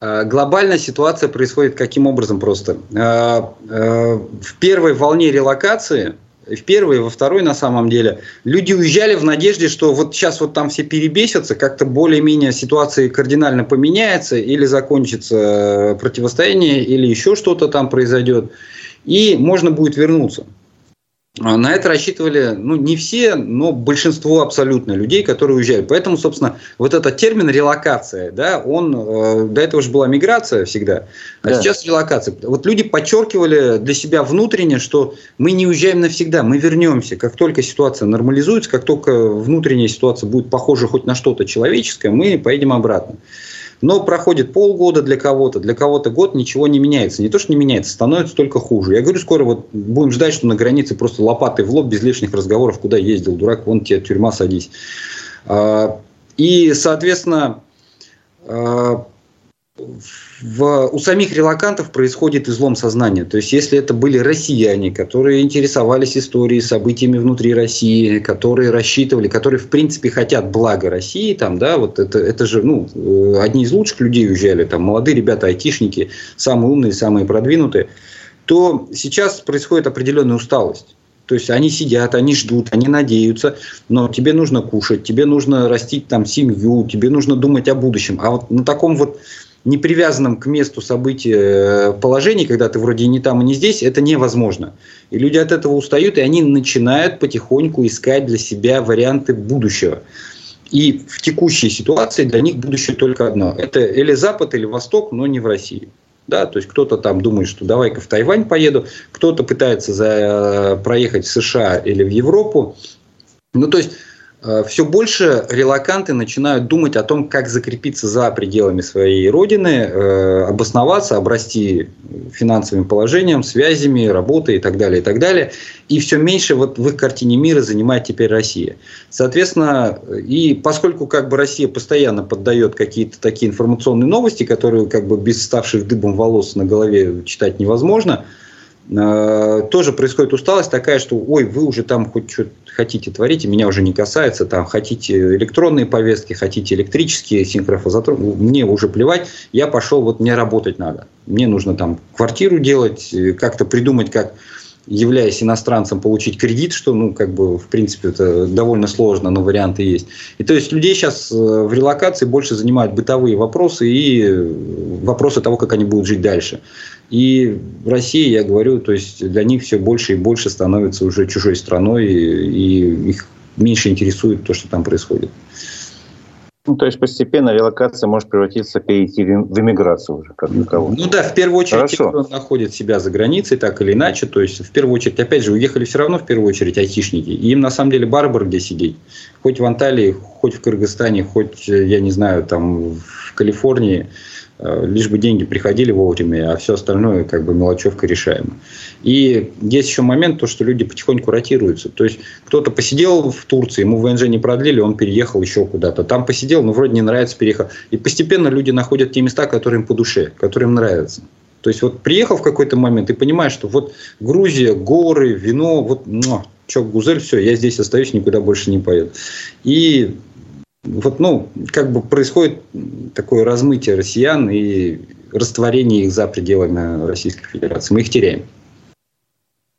А, глобальная ситуация происходит каким образом просто? А, а, в первой волне релокации, в первой и во второй на самом деле, люди уезжали в надежде, что вот сейчас вот там все перебесятся, как-то более-менее ситуация кардинально поменяется, или закончится противостояние, или еще что-то там произойдет, и можно будет вернуться. А на это рассчитывали, ну, не все, но большинство абсолютно людей, которые уезжают. Поэтому, собственно, вот этот термин релокация, да, он, э, до этого же была миграция всегда, а да. сейчас релокация. Вот люди подчеркивали для себя внутренне, что мы не уезжаем навсегда, мы вернемся. Как только ситуация нормализуется, как только внутренняя ситуация будет похожа хоть на что-то человеческое, мы поедем обратно. Но проходит полгода для кого-то, для кого-то год, ничего не меняется. Не то, что не меняется, становится только хуже. Я говорю, скоро вот будем ждать, что на границе просто лопатой в лоб, без лишних разговоров, куда ездил, дурак, вон тебе тюрьма, садись. А, и, соответственно, а, в, у самих релакантов происходит излом сознания. То есть, если это были россияне, которые интересовались историей, событиями внутри России, которые рассчитывали, которые, в принципе, хотят блага России, там, да, вот это, это же, ну, э, одни из лучших людей уезжали, там, молодые ребята, айтишники, самые умные, самые продвинутые, то сейчас происходит определенная усталость. То есть они сидят, они ждут, они надеются, но тебе нужно кушать, тебе нужно растить там семью, тебе нужно думать о будущем. А вот на таком вот не привязанном к месту события э, положении, когда ты вроде не там и не здесь, это невозможно. И люди от этого устают, и они начинают потихоньку искать для себя варианты будущего. И в текущей ситуации для них будущее только одно. Это или Запад, или Восток, но не в России. Да, то есть кто-то там думает, что давай-ка в Тайвань поеду, кто-то пытается за, э, проехать в США или в Европу. Ну, то есть все больше релаканты начинают думать о том, как закрепиться за пределами своей родины, э, обосноваться, обрасти финансовым положением, связями, работой и так далее, и так далее. И все меньше вот в их картине мира занимает теперь Россия. Соответственно, и поскольку как бы Россия постоянно поддает какие-то такие информационные новости, которые как бы без ставших дыбом волос на голове читать невозможно, э, тоже происходит усталость такая, что ой, вы уже там хоть что-то хотите творите, меня уже не касается, там, хотите электронные повестки, хотите электрические, синхрофазотрон, мне уже плевать, я пошел, вот мне работать надо. Мне нужно там квартиру делать, э, как-то придумать, как являясь иностранцем, получить кредит, что, ну, как бы, в принципе, это довольно сложно, но варианты есть. И то есть людей сейчас э, в релокации больше занимают бытовые вопросы и э, вопросы того, как они будут жить дальше. И в России, я говорю, то есть для них все больше и больше становится уже чужой страной, и их меньше интересует то, что там происходит. Ну, то есть постепенно релокация может превратиться, перейти в эмиграцию уже, как таковую. Ну да, в первую очередь, Хорошо. те, кто находит себя за границей, так или иначе, то есть в первую очередь, опять же, уехали все равно в первую очередь айтишники. И им на самом деле барбар где сидеть. Хоть в Анталии, хоть в Кыргызстане, хоть, я не знаю, там в Калифорнии, Э, лишь бы деньги приходили вовремя, а все остальное как бы мелочевка решаемо. И есть еще момент, то, что люди потихоньку ротируются. То есть кто-то посидел в Турции, ему ВНЖ не продлили, он переехал еще куда-то. Там посидел, но вроде не нравится, переехал. И постепенно люди находят те места, которые им по душе, которые им нравятся. То есть вот приехал в какой-то момент и понимаешь, что вот Грузия, горы, вино, вот, ну, чё, гузель, все, я здесь остаюсь, никуда больше не поеду. И вот, ну, как бы происходит такое размытие россиян и растворение их за пределами Российской Федерации. Мы их теряем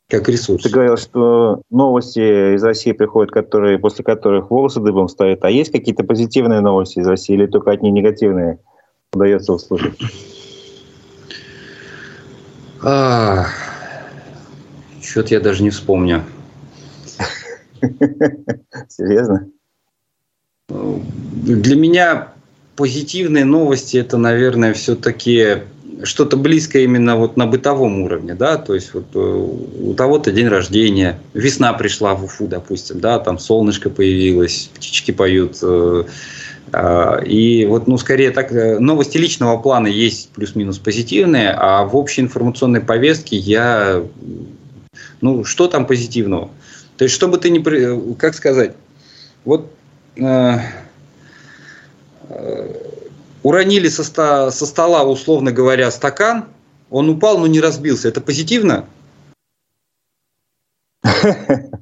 как ресурс. Ты говорил, что новости из России приходят, которые, после которых волосы дыбом стоят. А есть какие-то позитивные новости из России или только одни негативные удается услышать? А, Что-то я даже не вспомню. [laughs] Серьезно? Для меня позитивные новости это, наверное, все-таки что-то близкое именно вот на бытовом уровне, да, то есть вот э, у того-то день рождения, весна пришла в Уфу, допустим, да, там солнышко появилось, птички поют, э, а, и вот, ну, скорее так, э, новости личного плана есть плюс-минус позитивные, а в общей информационной повестке я, ну, что там позитивного? То есть, чтобы ты не, как сказать, вот уронили со, ста, со стола, условно говоря, стакан, он упал, но не разбился. Это позитивно? [laughs]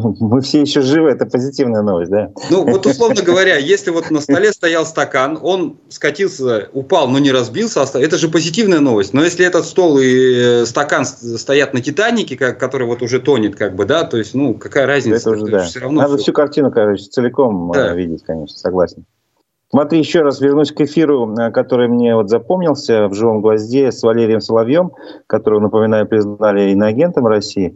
[laughs] Мы все еще живы, это позитивная новость, да? Ну, вот условно [laughs] говоря, если вот на столе стоял стакан, он скатился, упал, но не разбился, это же позитивная новость. Но если этот стол и э, стакан стоят на Титанике, который вот уже тонет, как бы, да, то есть, ну, какая разница? Это уже, да. Все равно Надо все... всю картину, короче, целиком э, да. видеть, конечно, согласен. Смотри, еще раз вернусь к эфиру, э, который мне вот запомнился в «Живом гвозде» с Валерием Соловьем, которого, напоминаю, признали иноагентом России.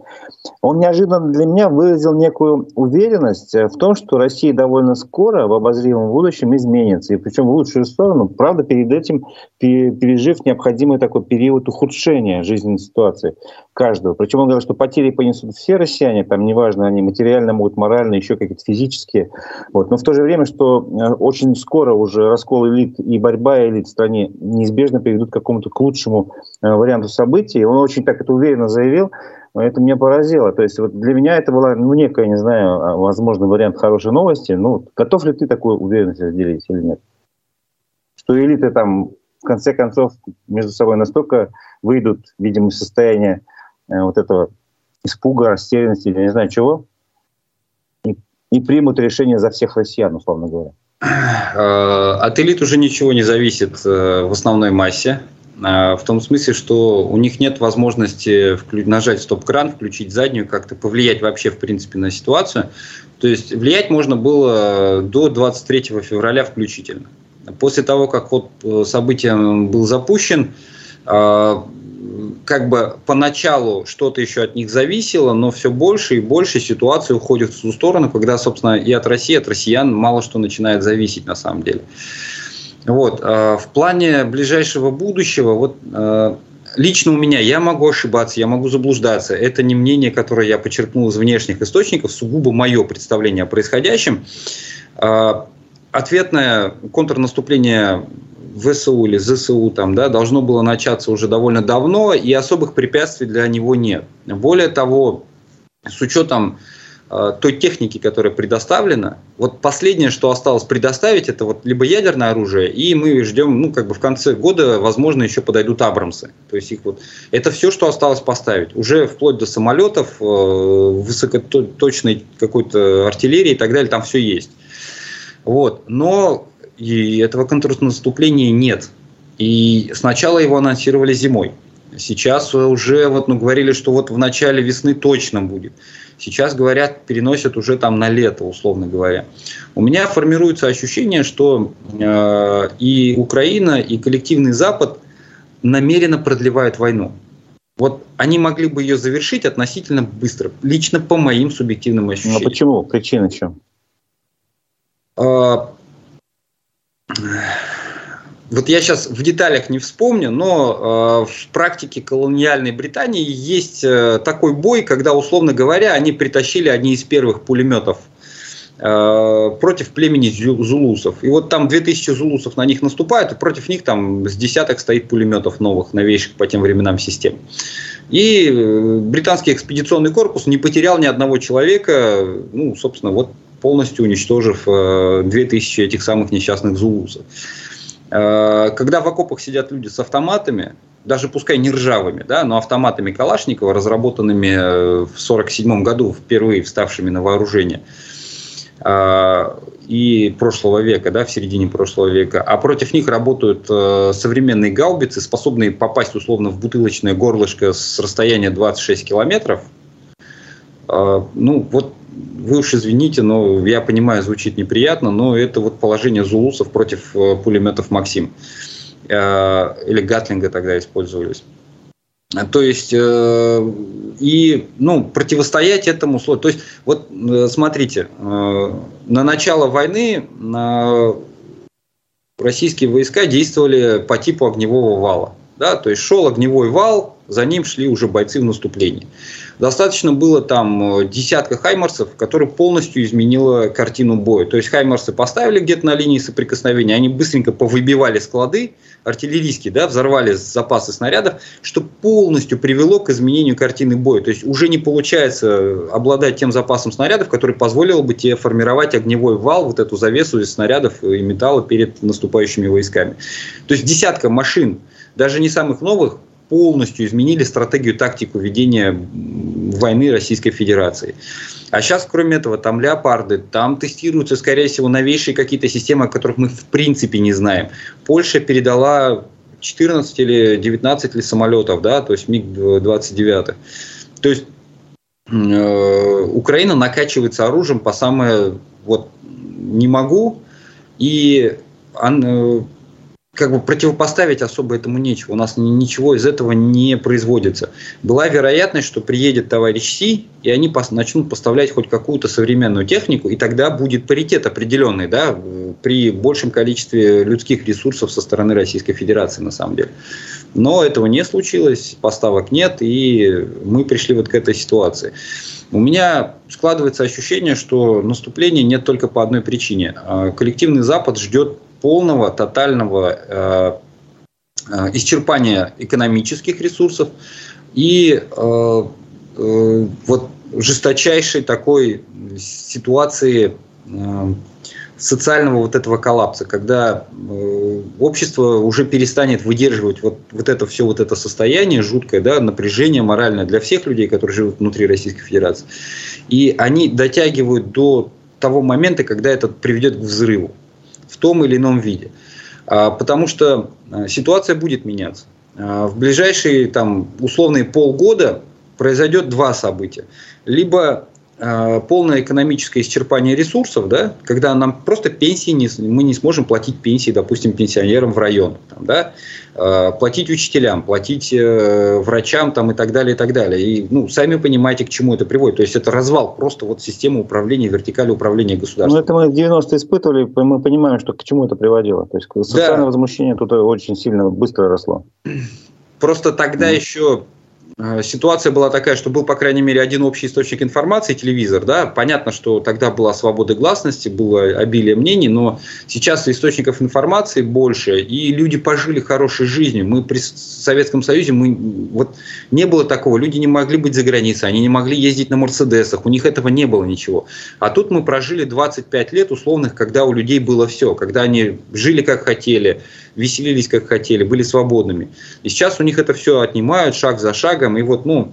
Он неожиданно для меня выразил некую уверенность э, в том, что Россия довольно скоро в обозримом будущем изменится, и причем в лучшую сторону, правда, перед этим пережив необходимый такой период ухудшения жизненной ситуации каждого. Причем он говорил, что потери понесут все россияне, там неважно, они материально могут, морально, еще какие-то физические. Вот. Но в то же время, что э, очень скоро уже раскол элит и борьба элит в стране неизбежно приведут к какому-то к лучшему э, варианту событий. Он очень так это уверенно заявил. Это меня поразило. То есть вот для меня это была, ну, некая, не знаю, а, возможно, вариант хорошей новости. Ну, готов ли ты такую уверенность разделить или нет? Что элиты там в конце концов между собой настолько выйдут, видимо, из состояния Э, вот этого испуга, растерянности или не знаю чего, и, и примут решение за всех россиян, условно говоря. Э, от элит уже ничего не зависит э, в основной массе. В том смысле, что у них нет возможности нажать стоп-кран, включить заднюю, как-то повлиять вообще, в принципе, на ситуацию. То есть влиять можно было до 23 февраля включительно. После того, как вот событие был запущен, как бы поначалу что-то еще от них зависело, но все больше и больше ситуация уходит в ту сторону, когда, собственно, и от России, и от россиян мало что начинает зависеть на самом деле. Вот. А в плане ближайшего будущего, вот а, лично у меня, я могу ошибаться, я могу заблуждаться. Это не мнение, которое я почерпнул из внешних источников, сугубо мое представление о происходящем. А, ответное контрнаступление ВСУ или ЗСУ там, да, должно было начаться уже довольно давно, и особых препятствий для него нет. Более того, с учетом э, той техники, которая предоставлена, вот последнее, что осталось предоставить, это вот либо ядерное оружие, и мы ждем, ну, как бы в конце года, возможно, еще подойдут Абрамсы. То есть их вот, это все, что осталось поставить. Уже вплоть до самолетов, э, высокоточной какой-то артиллерии и так далее, там все есть. Вот. Но и этого контрнаступления нет. И сначала его анонсировали зимой. Сейчас уже вот, ну, говорили, что вот в начале весны точно будет. Сейчас говорят, переносят уже там на лето, условно говоря. У меня формируется ощущение, что э, и Украина, и коллективный Запад намеренно продлевают войну. Вот они могли бы ее завершить относительно быстро, лично по моим субъективным ну, ощущениям. Но почему? Причина в чем? Вот я сейчас в деталях не вспомню, но э, в практике колониальной Британии есть э, такой бой, когда, условно говоря, они притащили одни из первых пулеметов э, против племени зулусов. И вот там 2000 зулусов на них наступают, и против них там с десяток стоит пулеметов новых, новейших по тем временам систем. И э, британский экспедиционный корпус не потерял ни одного человека, ну, собственно, вот полностью уничтожив 2000 э, этих самых несчастных зулусов. Э, когда в окопах сидят люди с автоматами, даже пускай не ржавыми, да, но автоматами Калашникова, разработанными в 1947 году, впервые вставшими на вооружение, и прошлого века, да, в середине прошлого века, а против них работают э, современные гаубицы, способные попасть условно в бутылочное горлышко с расстояния 26 километров. Э, ну, вот вы уж извините, но я понимаю, звучит неприятно, но это вот положение зулусов против э, пулеметов Максим. Э, или Гатлинга тогда использовались. То есть, э, и, ну, противостоять этому сложно. То есть, вот смотрите, на начало войны российские войска действовали по типу огневого вала. Да? То есть, шел огневой вал, за ним шли уже бойцы в наступлении. Достаточно было там десятка хаймарсов, которые полностью изменила картину боя. То есть хаймарсы поставили где-то на линии соприкосновения, они быстренько повыбивали склады, артиллерийские, да, взорвали запасы снарядов, что полностью привело к изменению картины боя. То есть уже не получается обладать тем запасом снарядов, который позволил бы тебе формировать огневой вал, вот эту завесу из снарядов и металла перед наступающими войсками. То есть десятка машин, даже не самых новых, полностью изменили стратегию, тактику ведения войны Российской Федерации. А сейчас, кроме этого, там леопарды, там тестируются, скорее всего, новейшие какие-то системы, о которых мы в принципе не знаем. Польша передала 14 или 19 ли самолетов, да, то есть МиГ-29. То есть э, Украина накачивается оружием по самое вот не могу, и он, э, как бы противопоставить особо этому нечего. У нас ничего из этого не производится. Была вероятность, что приедет товарищ Си, и они пос начнут поставлять хоть какую-то современную технику, и тогда будет паритет определенный, да, при большем количестве людских ресурсов со стороны Российской Федерации, на самом деле. Но этого не случилось, поставок нет, и мы пришли вот к этой ситуации. У меня складывается ощущение, что наступления нет только по одной причине. А коллективный Запад ждет полного, тотального э, э, исчерпания экономических ресурсов и э, вот жесточайшей такой ситуации социального вот этого коллапса, когда общество уже перестанет выдерживать вот, вот это все вот это состояние жуткое, да, напряжение моральное для всех людей, которые живут внутри Российской Федерации. И они дотягивают до того момента, когда это приведет к взрыву том или ином виде. А, потому что а, ситуация будет меняться. А, в ближайшие там, условные полгода произойдет два события. Либо полное экономическое исчерпание ресурсов, да, когда нам просто пенсии не, мы не сможем платить пенсии, допустим, пенсионерам в район, там, да, э, платить учителям, платить э, врачам там, и так далее, и так далее. И ну, сами понимаете, к чему это приводит. То есть это развал просто вот системы управления, вертикали управления государством. Ну, это мы в 90-е испытывали, мы понимаем, что к чему это приводило. То есть социальное да. возмущение тут очень сильно быстро росло. Просто тогда mm. еще ситуация была такая, что был, по крайней мере, один общий источник информации, телевизор. Да? Понятно, что тогда была свобода гласности, было обилие мнений, но сейчас источников информации больше, и люди пожили хорошей жизнью. Мы при Советском Союзе, мы, вот, не было такого, люди не могли быть за границей, они не могли ездить на Мерседесах, у них этого не было ничего. А тут мы прожили 25 лет условных, когда у людей было все, когда они жили как хотели, веселились как хотели, были свободными. И сейчас у них это все отнимают шаг за шагом, и вот, ну,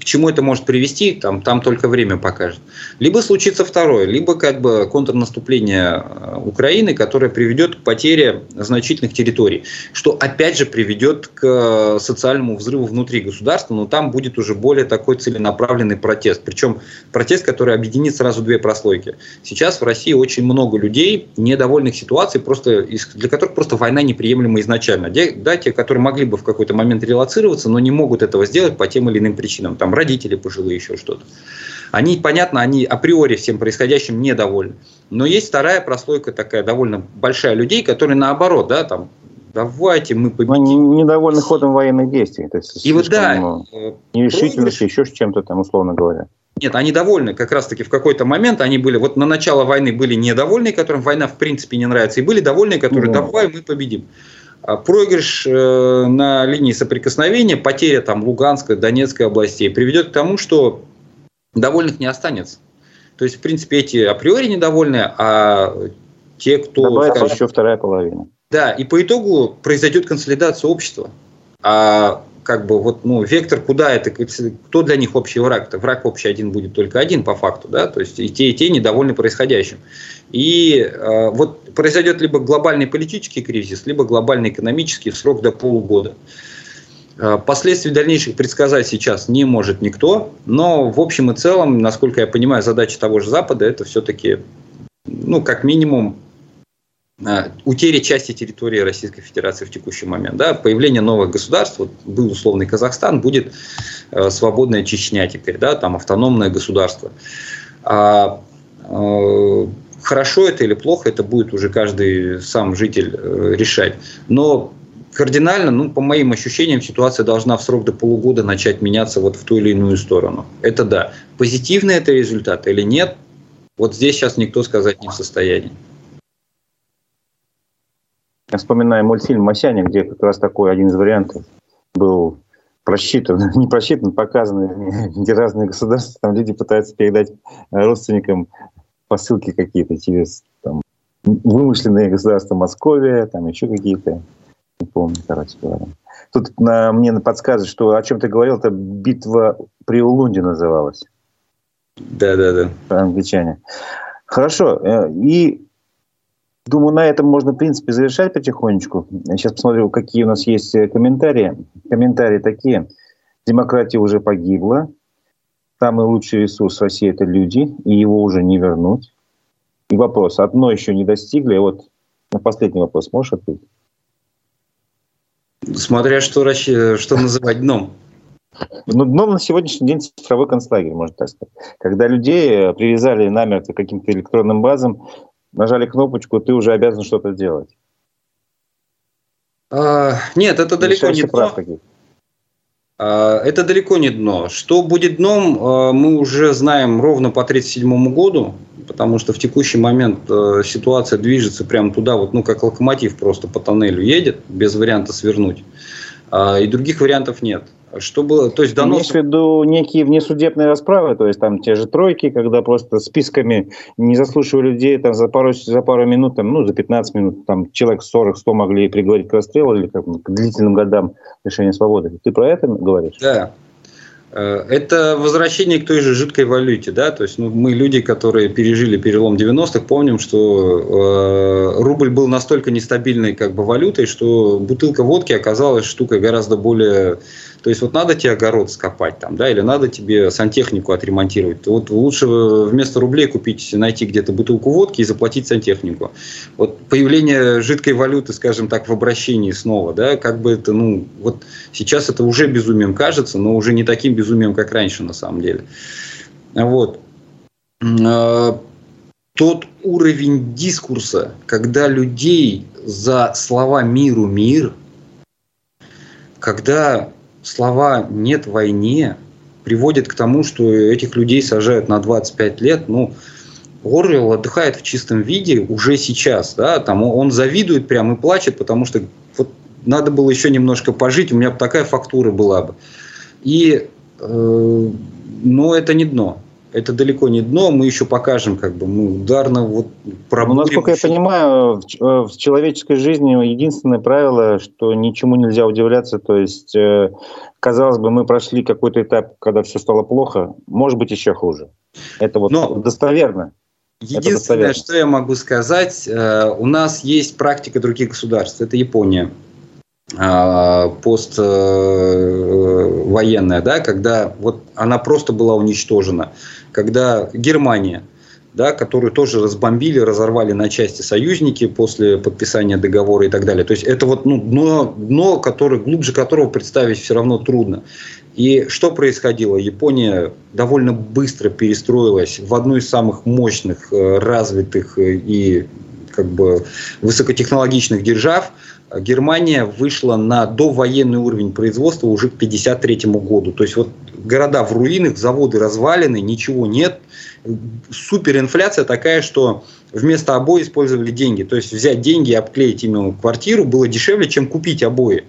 к чему это может привести, там, там только время покажет. Либо случится второе, либо как бы контрнаступление э, Украины, которое приведет к потере значительных территорий, что опять же приведет к социальному взрыву внутри государства, но там будет уже более такой целенаправленный протест. Причем протест, который объединит сразу две прослойки. Сейчас в России очень много людей, недовольных ситуацией, просто, для которых просто война неприемлема изначально. Да, те, которые могли бы в какой-то момент релацироваться, но не могут этого сделать по тем или иным причинам. Там родители пожилые, еще что-то. Они, понятно, они априори всем происходящим недовольны. Но есть вторая прослойка такая довольно большая людей, которые наоборот, да, там, давайте мы победим. Они недовольны ходом военных действий. То есть, и вот да, ну, нерешительностью, еще чем-то там, условно говоря. Нет, они довольны. Как раз-таки в какой-то момент они были, вот на начало войны были недовольны, которым война в принципе не нравится, и были довольны, которые да. давай мы победим. А проигрыш э, на линии соприкосновения, потеря там Луганской, Донецкой областей приведет к тому, что довольных не останется. То есть, в принципе, эти априори недовольны, а те, кто... Добавится скажем, еще вторая половина. Да, и по итогу произойдет консолидация общества. А как бы вот, ну, вектор куда это, кто для них общий враг? -то? Враг общий один будет только один по факту, да, то есть и те, и те недовольны происходящим. И э, вот произойдет либо глобальный политический кризис, либо глобальный экономический в срок до полугода. Э, последствий дальнейших предсказать сейчас не может никто, но в общем и целом, насколько я понимаю, задача того же Запада это все-таки, ну, как минимум, утери части территории Российской Федерации в текущий момент. Да? Появление новых государств, вот был условный Казахстан, будет э, свободная Чечня теперь, да? там автономное государство. А, э, хорошо это или плохо, это будет уже каждый сам житель э, решать. Но кардинально, ну, по моим ощущениям, ситуация должна в срок до полугода начать меняться вот в ту или иную сторону. Это да. Позитивный это результат или нет, вот здесь сейчас никто сказать не в состоянии. Я вспоминаю мультфильм «Масяня», где как раз такой один из вариантов был просчитан, [laughs] не просчитан, показаны, [laughs] где разные государства, там люди пытаются передать родственникам посылки какие-то через там, вымышленные государства Московия, там еще какие-то, не помню, короче говоря. Тут на, мне подсказывают, что о чем ты говорил, это битва при Улунде называлась. Да, да, да. Англичане. Хорошо. Э, и Думаю, на этом можно, в принципе, завершать потихонечку. Сейчас посмотрю, какие у нас есть э, комментарии. Комментарии такие. Демократия уже погибла. Самый лучший ресурс России – это люди, и его уже не вернуть. И вопрос. Одно еще не достигли. Вот на последний вопрос можешь ответить? Смотря что, что называть дном. Ну, дном на сегодняшний день цифровой концлагерь, можно так сказать. Когда людей э, привязали намертво к каким-то электронным базам, нажали кнопочку, ты уже обязан что-то делать. А, нет, это далеко не дно. А, это далеко не дно. Что будет дном, а, мы уже знаем ровно по 1937 году, потому что в текущий момент а, ситуация движется прямо туда, вот, ну, как локомотив просто по тоннелю едет, без варианта свернуть. И других вариантов нет. Что было, то есть донос... Имеешь в виду некие внесудебные расправы, то есть там те же тройки, когда просто списками не заслушивали людей там за пару, за пару минут, там, ну, за 15 минут, там человек 40-100 могли приговорить к расстрелу или как, к длительным годам лишения свободы. Ты про это говоришь? Да, Э, это возвращение к той же жидкой валюте, да, то есть ну, мы люди, которые пережили перелом 90-х, помним, что э, рубль был настолько нестабильной как бы валютой, что бутылка водки оказалась штукой гораздо более то есть вот надо тебе огород скопать там, да, или надо тебе сантехнику отремонтировать. Вот лучше вместо рублей купить, найти где-то бутылку водки и заплатить сантехнику. Вот появление жидкой валюты, скажем так, в обращении снова, да, как бы это, ну, вот сейчас это уже безумием кажется, но уже не таким безумием, как раньше на самом деле. Вот. А, тот уровень дискурса, когда людей за слова миру мир, когда слова «нет войне» приводит к тому, что этих людей сажают на 25 лет. Ну, Орвел отдыхает в чистом виде уже сейчас. Да, там он завидует прям и плачет, потому что вот надо было еще немножко пожить, у меня бы такая фактура была бы. И, э, но это не дно это далеко не дно, мы еще покажем, как бы мы ударно вот пробудем. Ну, насколько еще... я понимаю, в, э, в человеческой жизни единственное правило, что ничему нельзя удивляться, то есть, э, казалось бы, мы прошли какой-то этап, когда все стало плохо, может быть, еще хуже. Это вот Но... достоверно. Единственное, что я могу сказать, э, у нас есть практика других государств, это Япония э, поствоенная, да, когда вот она просто была уничтожена когда Германия, да, которую тоже разбомбили, разорвали на части союзники после подписания договора и так далее. То есть это вот ну, дно, дно которое, глубже которого представить все равно трудно. И что происходило? Япония довольно быстро перестроилась в одну из самых мощных, э, развитых э, и как бы высокотехнологичных держав, Германия вышла на довоенный уровень производства уже к 1953 году. То есть вот города в руинах, заводы развалены, ничего нет. Суперинфляция такая, что вместо обои использовали деньги. То есть взять деньги и обклеить именно квартиру было дешевле, чем купить обои.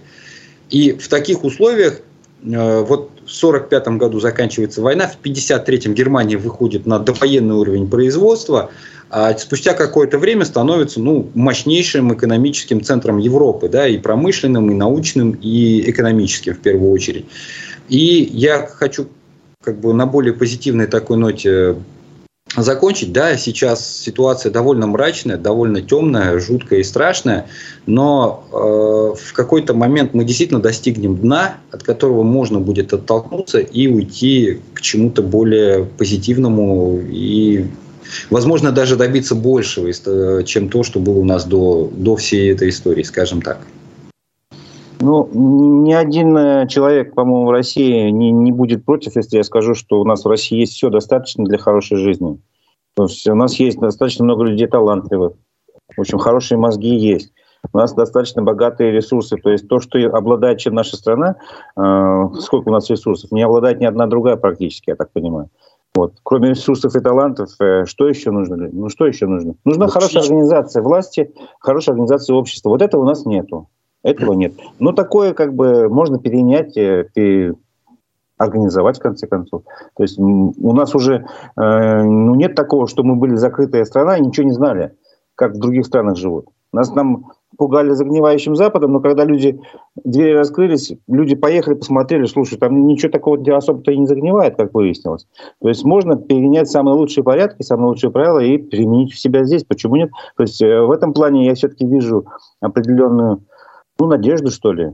И в таких условиях э, вот в 1945 году заканчивается война, в 1953 Германия выходит на довоенный уровень производства, а спустя какое-то время становится ну, мощнейшим экономическим центром Европы, да, и промышленным, и научным, и экономическим в первую очередь. И я хочу как бы на более позитивной такой ноте закончить. Да, сейчас ситуация довольно мрачная, довольно темная, жуткая и страшная, но э, в какой-то момент мы действительно достигнем дна, от которого можно будет оттолкнуться и уйти к чему-то более позитивному и возможно, даже добиться большего, э, чем то, что было у нас до, до всей этой истории, скажем так. Ну, ни один э, человек, по-моему, в России не, не будет против, если я скажу, что у нас в России есть все достаточно для хорошей жизни. То есть у нас есть достаточно много людей талантливых. В общем, хорошие мозги есть. У нас достаточно богатые ресурсы. То есть то, что обладает чем наша страна, э, сколько у нас ресурсов, не обладает ни одна другая практически, я так понимаю. Вот. Кроме ресурсов и талантов, э, что еще нужно? Ну, что еще нужно? Нужна хорошая организация власти, хорошая организация общества. Вот этого у нас нету. Этого нет. Но такое как бы можно перенять, и организовать в конце концов. То есть у нас уже э, ну, нет такого, что мы были закрытая страна и ничего не знали, как в других странах живут. Нас там пугали загнивающим Западом, но когда люди, двери раскрылись, люди поехали, посмотрели, слушай, там ничего такого особо-то и не загнивает, как выяснилось. То есть можно перенять самые лучшие порядки, самые лучшие правила и применить в себя здесь. Почему нет? То есть э, в этом плане я все-таки вижу определенную ну, надежду, что ли,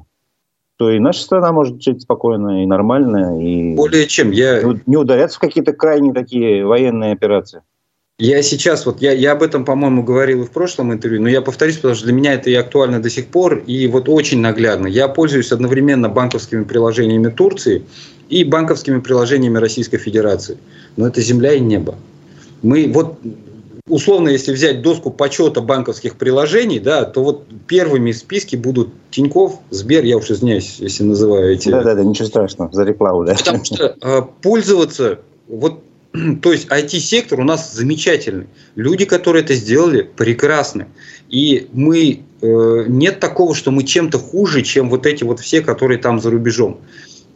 то и наша страна может жить спокойно и нормально. И Более чем. Я... Не ударяться в какие-то крайние такие военные операции. Я сейчас, вот я, я об этом, по-моему, говорил и в прошлом интервью, но я повторюсь, потому что для меня это и актуально до сих пор, и вот очень наглядно. Я пользуюсь одновременно банковскими приложениями Турции и банковскими приложениями Российской Федерации. Но это земля и небо. Мы вот условно, если взять доску почета банковских приложений, да, то вот первыми в списке будут Тиньков, Сбер, я уж извиняюсь, если называю эти. Да-да-да, ничего страшного, за рекламу, да. Потому что э, пользоваться, вот [clears throat] то есть IT-сектор у нас замечательный. Люди, которые это сделали, прекрасны. И мы э, нет такого, что мы чем-то хуже, чем вот эти вот все, которые там за рубежом.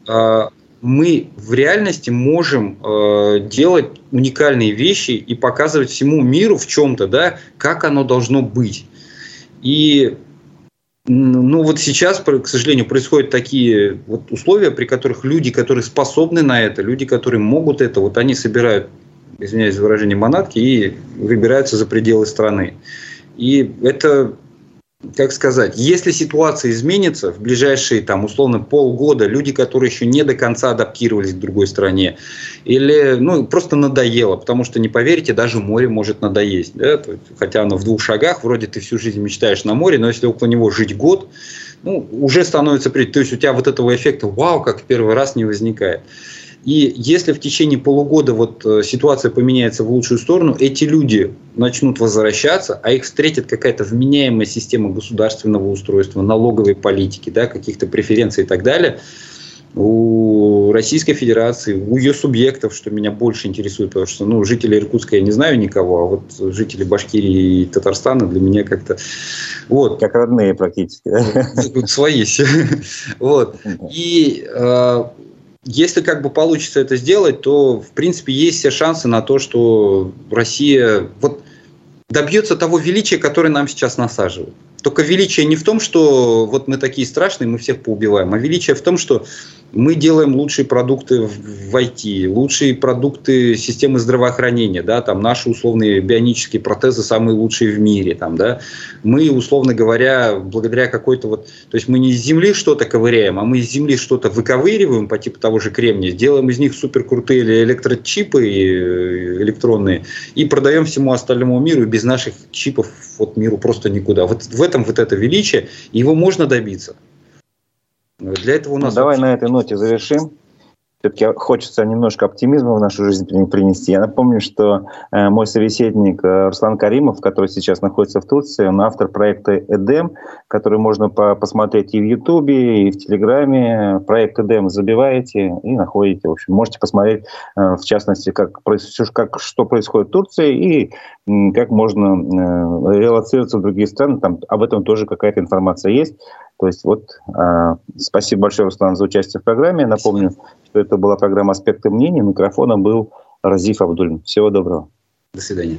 Э, мы в реальности можем э, делать уникальные вещи и показывать всему миру в чем-то, да, как оно должно быть. И ну вот сейчас, к сожалению, происходят такие вот условия, при которых люди, которые способны на это, люди, которые могут это, вот они собирают, извиняюсь за выражение, манатки и выбираются за пределы страны. И это как сказать, если ситуация изменится в ближайшие, там, условно, полгода, люди, которые еще не до конца адаптировались к другой стране, или, ну, просто надоело, потому что, не поверите, даже море может надоесть, да? хотя оно в двух шагах, вроде ты всю жизнь мечтаешь на море, но если около него жить год, ну, уже становится, то есть у тебя вот этого эффекта, вау, как в первый раз не возникает. И если в течение полугода вот э, ситуация поменяется в лучшую сторону, эти люди начнут возвращаться, а их встретит какая-то вменяемая система государственного устройства, налоговой политики, да, каких-то преференций и так далее, у Российской Федерации, у ее субъектов, что меня больше интересует, потому что ну, жители Иркутска я не знаю никого, а вот жители Башкирии и Татарстана для меня как-то... Вот. Как родные практически. Свои. [laughs] Вот. И э, если как бы получится это сделать, то в принципе есть все шансы на то, что Россия вот добьется того величия, которое нам сейчас насаживают. Только величие не в том, что вот мы такие страшные, мы всех поубиваем, а величие в том, что мы делаем лучшие продукты в IT, лучшие продукты системы здравоохранения, да, там наши условные бионические протезы самые лучшие в мире, там, да. Мы, условно говоря, благодаря какой-то вот, то есть мы не из земли что-то ковыряем, а мы из земли что-то выковыриваем по типу того же кремния, делаем из них супер крутые электрочипы э, электронные и продаем всему остальному миру, и без наших чипов вот миру просто никуда. Вот в этом вот это величие, его можно добиться. Для этого у нас... Ну, давай на этой ноте завершим. все-таки хочется немножко оптимизма в нашу жизнь принести. Я напомню, что э, мой собеседник э, Руслан Каримов, который сейчас находится в Турции, он автор проекта «Эдем», который можно посмотреть и в Ютубе, и в Телеграме. Проект «Эдем» забиваете и находите. В общем, можете посмотреть, э, в частности, как, как, что происходит в Турции и как можно релацироваться в другие страны. Там об этом тоже какая-то информация есть. То есть вот э, спасибо большое, Руслан, за участие в программе. Напомню, что это была программа «Аспекты мнений». Микрофоном был Разиф Абдулин. Всего доброго. До свидания.